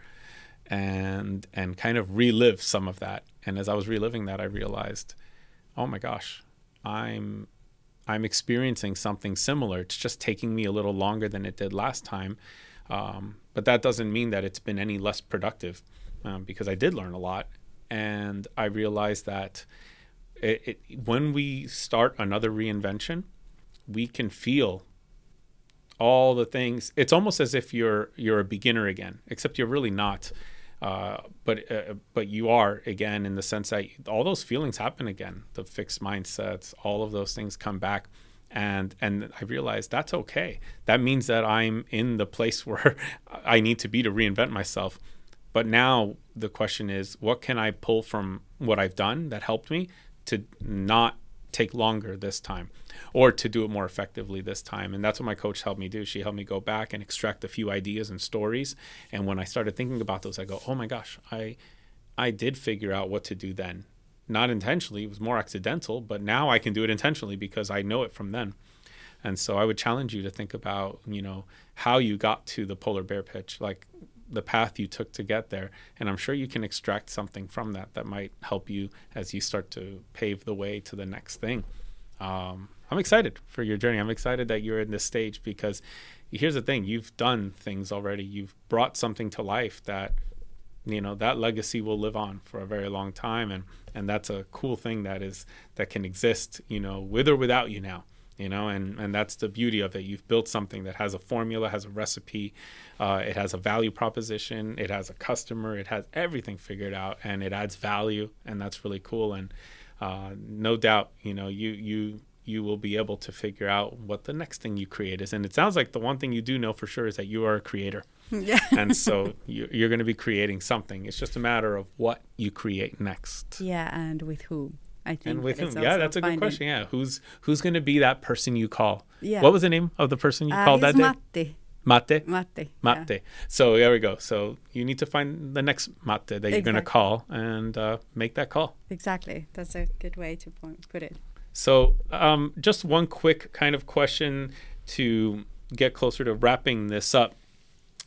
and and kind of relive some of that. And as I was reliving that, I realized, oh my gosh, I'm I'm experiencing something similar. It's just taking me a little longer than it did last time. Um, but that doesn't mean that it's been any less productive um, because I did learn a lot. And I realized that it, it, when we start another reinvention, we can feel all the things. It's almost as if you're you're a beginner again, except you're really not. Uh, but uh, but you are again in the sense that all those feelings happen again. The fixed mindsets, all of those things come back, and and I realized that's okay. That means that I'm in the place <laughs> where I need to be to reinvent myself. But now the question is, what can I pull from what I've done that helped me to not take longer this time or to do it more effectively this time. And that's what my coach helped me do. She helped me go back and extract a few ideas and stories. And when I started thinking about those, I go, oh my gosh, I I did figure out what to do then. Not intentionally, it was more accidental, but now I can do it intentionally because I know it from then. And so I would challenge you to think about, you know, how you got to the polar bear pitch. Like the path you took to get there. And I'm sure you can extract something from that that might help you as you start to pave the way to the next thing. Um, I'm excited for your journey. I'm excited that you're in this stage because here's the thing you've done things already, you've brought something to life that you know that legacy will live on for a very long time and and that's a cool thing that is that can exist you know with or without you now you know and and that's the beauty of it. You've built something that has a formula has a recipe uh, it has a value proposition it has a customer it has everything figured out and it adds value and that's really cool. And uh, no doubt you know you you you will be able to figure out what the next thing you create is. And it sounds like the one thing you do know for sure is that you are a creator. Yeah. <laughs> and so <laughs> you, you're going to be creating something. It's just a matter of what you create next. Yeah and with whom I think. And with whom? Yeah, that's a good question. Yeah, who's who's going to be that person you call? Yeah. What was the name of the person you uh, called that day? Mate. Mate. Mate. Mate. Yeah. So there we go. So you need to find the next mate that exactly. you're going to call and uh, make that call. Exactly. That's a good way to point, put it. So um, just one quick kind of question to get closer to wrapping this up.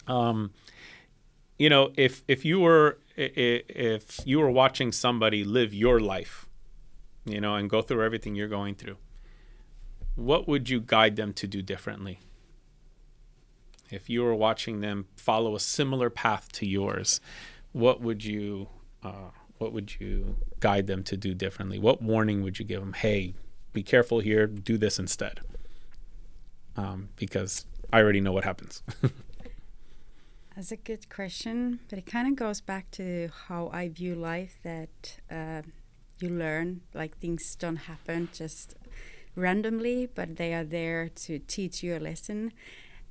Um, you know, if if you were if you were watching somebody live your life you know, and go through everything you're going through, what would you guide them to do differently? If you were watching them follow a similar path to yours, what would you uh, what would you guide them to do differently? What warning would you give them? Hey, be careful here. Do this instead. Um, because I already know what happens. <laughs> That's a good question, but it kind of goes back to how I view life. That uh, you learn like things don't happen just randomly but they are there to teach you a lesson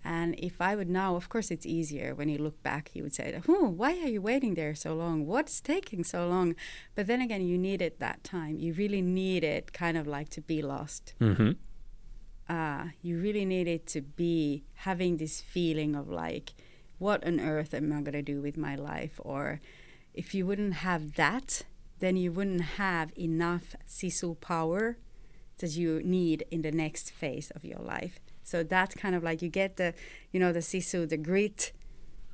and if I would now, of course, it's easier when you look back. You would say, "Oh, why are you waiting there so long? What's taking so long?" But then again, you needed that time. You really needed kind of like to be lost. Mm-hmm. Uh, you really needed to be having this feeling of like, "What on earth am I gonna do with my life?" Or if you wouldn't have that, then you wouldn't have enough sisu power that you need in the next phase of your life. So that's kind of like you get the, you know, the sisu, the grit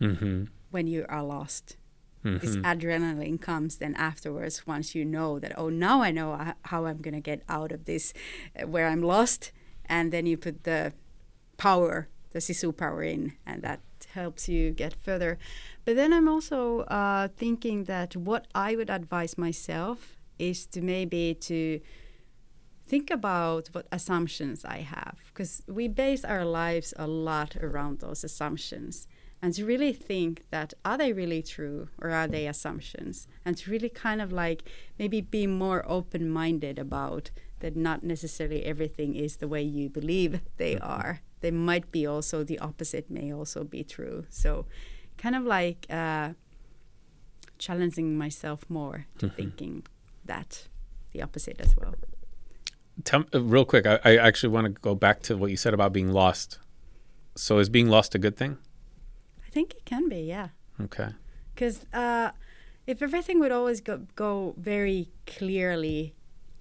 mm-hmm. when you are lost. Mm-hmm. This adrenaline comes then afterwards once you know that, oh, now I know how I'm going to get out of this uh, where I'm lost. And then you put the power, the sisu power in, and that helps you get further. But then I'm also uh, thinking that what I would advise myself is to maybe to think about what assumptions I have because we base our lives a lot around those assumptions and to really think that are they really true or are they assumptions? And to really kind of like maybe be more open-minded about that not necessarily everything is the way you believe they mm-hmm. are. They might be also the opposite may also be true. So kind of like uh, challenging myself more to mm-hmm. thinking that the opposite as well. Tell, uh, real quick, I, I actually want to go back to what you said about being lost. So is being lost a good thing? I think it can be, yeah. Okay. Because uh, if everything would always go, go very clearly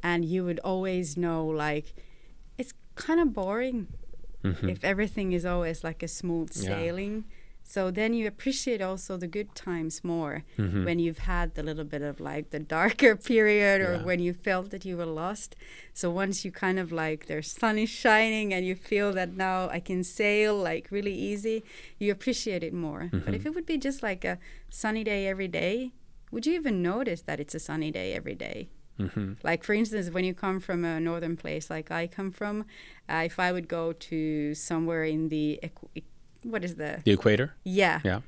and you would always know, like, it's kind of boring Mhm. if everything is always like a smooth Yeah. So then you appreciate also the good times more Mhm. when you've had the little bit of like the darker <laughs> period or Yeah. when you felt that you were lost. So once you kind of like the sun is shining and you feel that now I can sail like really easy, you appreciate it more. But if Mhm. it would be just like a sunny day every day, would you even notice that it's a sunny day every day? Mhm. Like for instance, when you come from a northern place like I come from, uh, if I would go to somewhere in the equ- what is the The equator. yeah Yeah.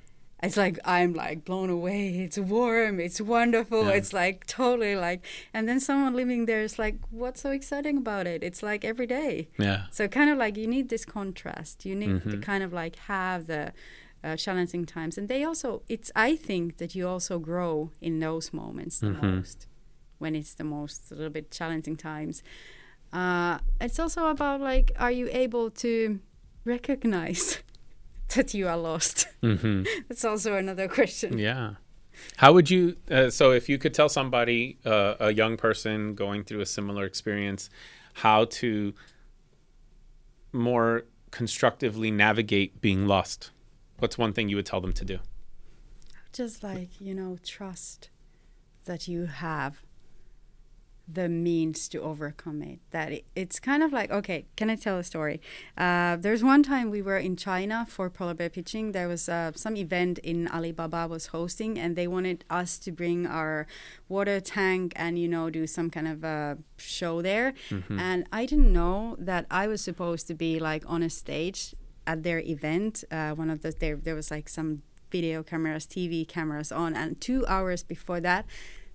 it's like I'm like blown away. It's warm. It's wonderful. Yeah. It's like totally like, and then someone living there is like, what's so exciting about it? It's like every day. Yeah. So kind of like you need this contrast. You need to Mhm. kind of like have the uh, challenging times, and they also. It's I think that you also grow in those moments the Mhm. most, when it's the most a little bit challenging times. Uh, it's also about like, are you able to recognize <laughs> that you are lost? hmm <laughs> That's also another question. Yeah. How would you? Uh, so, if you could tell somebody, uh, a young person going through a similar experience, how to more constructively navigate being lost, what's one thing you would tell them to do? Just like, you know, trust that you have the means to overcome it. That it, it's kind of like, okay, can I tell a story? Uh, there's one time we were in China for polar bear pitching. There was uh, some event in Alibaba was hosting, and they wanted us to bring our water tank and you know do some kind of a show there. And I didn't know that I was supposed to be like on a stage at their event. Uh, one of the there there was like some video cameras, TV cameras on, and two hours before that,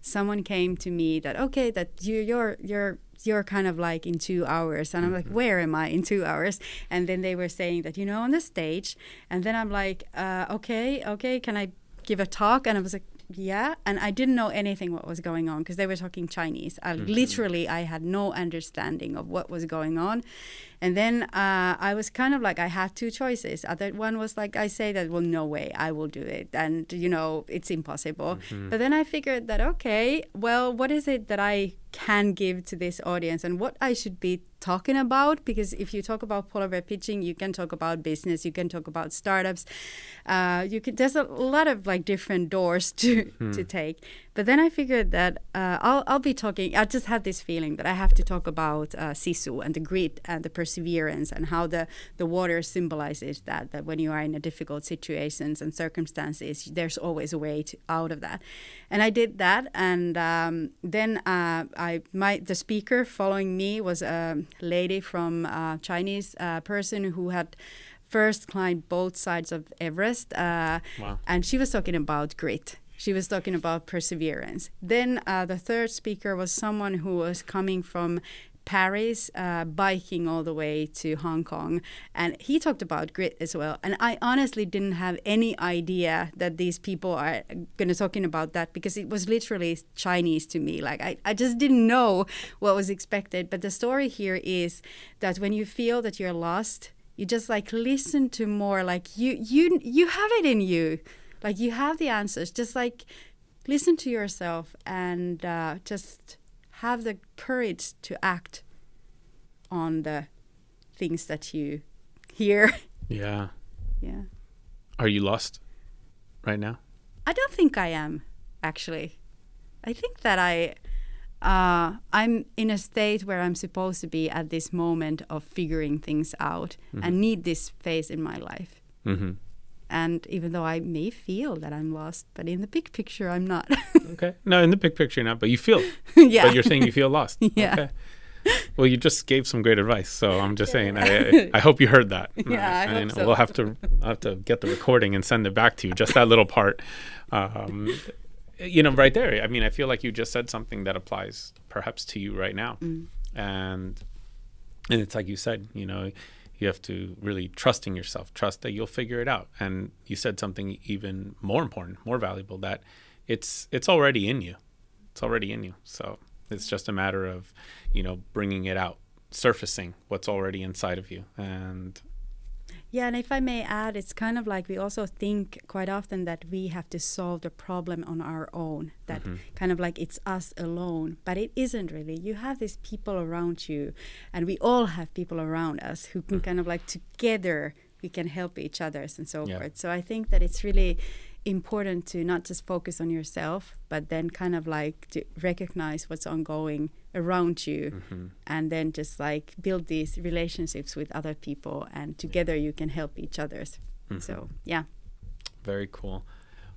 someone came to me that okay, that you you're you're you're kind of like in two hours, and I'm like, where am I in two hours? And then they were saying that you know on the stage, and then I'm like, uh, okay, okay, can I give a talk? And I was like. Yeah, and I didn't know anything what was going on because they were talking Chinese. I literally I had no understanding of what was going on, and then uh, I was kind of like I had two choices. Other one was like I say that well no way I will do it, and you know it's impossible. But then I figured that okay, well what is it that I can give to this audience and what I should be talking about because if you talk about polar bear pitching you can talk about business you can talk about startups uh, you can there's a lot of like different doors to to take. But then I figured that uh, I'll, I'll be talking I just had this feeling that I have to talk about uh, sisu and the grit and the perseverance and how the the water symbolizes that that when you are in a difficult situations and circumstances there's always a way to, out of that and I did that and um, then uh, I my the speaker following me was a lady from uh, Chinese uh, person who had first climbed both sides of Everest uh, Wow. and she was talking about grit. She was talking about perseverance. Then uh, the third speaker was someone who was coming from Paris, uh, biking all the way to Hong Kong, and he talked about grit as well. And I honestly didn't have any idea that these people are going to talking about that because it was literally Chinese to me. Like I, I just didn't know what was expected. But the story here is that when you feel that you're lost, you just like listen to more. Like you, you, you have it in you. Like you have the answers. Just like listen to yourself and uh, just have the courage to act on the things that you hear. <laughs> Yeah. yeah. Are you lost right now? I don't think I am, actually. I think that I, uh, I'm in a state where I'm supposed to be at this moment of figuring things out and need this phase in my life. Mm-hmm. And even though I may feel that I'm lost, but in the big picture, I'm not. <laughs> Okay. No, in the big picture, not, but you feel. <laughs> yeah. But you're saying you feel lost. <laughs> Yeah. Okay. Well, you just gave some great advice, so I'm just saying. I, I hope you heard that. Yeah, I hope so. We'll have to I'll have to get the recording and send it back to you. Just that little part. Um, you know, right there. I mean, I feel like you just said something that applies perhaps to you right now, Mm. and and it's like you said. You know, you have to really trust in yourself. Trust that you'll figure it out. And you said something even more important, more valuable. That it's it's already in you. It's already in you. So it's just a matter of, you know, bringing it out, surfacing what's already inside of you. And Yeah, and if I may add, it's kind of like we also think quite often that we have to solve the problem on our own, that mm-hmm. kind of like it's us alone. But it isn't really. You have these people around you, and we all have people around us who can mm-hmm. kind of like together we can help each others and so yeah. forth. So I think that it's really important to not just focus on yourself, but then kind of like to recognize what's ongoing around you mm-hmm. and then just like build these relationships with other people and together you can help each others. Mm-hmm. So, yeah. Very cool.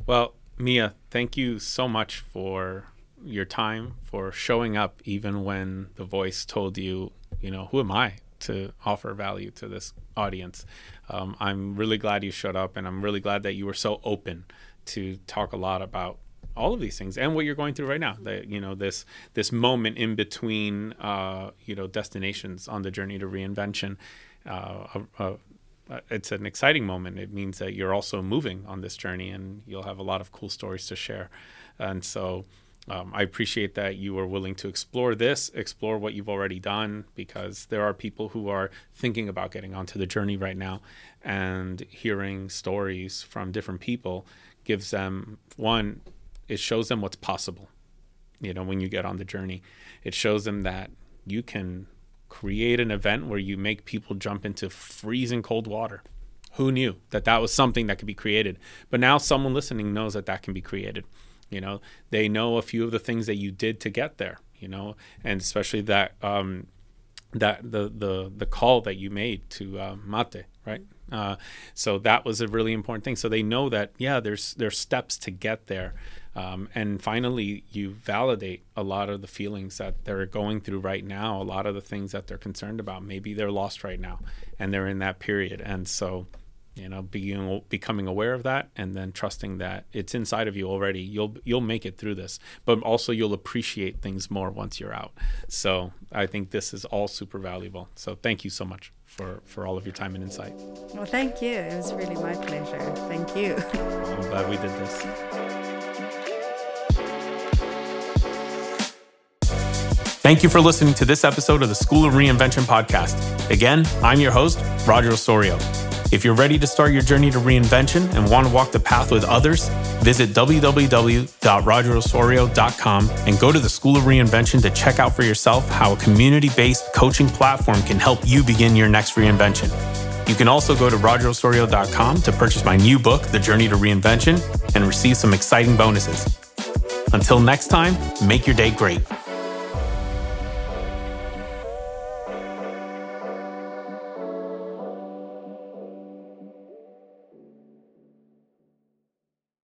Well, Mia, thank you so much for your time, for showing up even when the voice told you, you know, who am I to offer value to this audience. Um, I'm really glad you showed up, and I'm really glad that you were so open to talk a lot about all of these things and what you're going through right now. That you know this this moment in between, uh, you know, destinations on the journey to reinvention. Uh, uh, it's an exciting moment. It means that you're also moving on this journey, and you'll have a lot of cool stories to share. And so, um, I appreciate that you are willing to explore this, explore what you've already done, because there are people who are thinking about getting onto the journey right now, and hearing stories from different people gives them one, it shows them what's possible. You know, when you get on the journey, it shows them that you can create an event where you make people jump into freezing cold water. Who knew that that was something that could be created? But now someone listening knows that that can be created you know they know a few of the things that you did to get there you know and especially that um, that the the the call that you made to uh, mate right uh, so that was a really important thing so they know that yeah there's there's steps to get there um, and finally you validate a lot of the feelings that they're going through right now a lot of the things that they're concerned about. Maybe they're lost right now and they're in that period. And so you know being becoming aware of that and then trusting that it's inside of you already you'll you'll make it through this. But also you'll appreciate things more once you're out. So i think this is all super valuable. So thank you so much for for all of your time and insight. Well thank you. It was really my pleasure. Thank you. I'm glad we did this Thank you for listening to this episode of the School of Reinvention podcast. Again, I'm your host, Roger Osorio. If you're ready to start your journey to reinvention and want to walk the path with others, visit www.rogerosorio.com and go to the School of Reinvention to check out for yourself how a community based coaching platform can help you begin your next reinvention. You can also go to rogerosorio.com to purchase my new book, The Journey to Reinvention, and receive some exciting bonuses. Until next time, make your day great.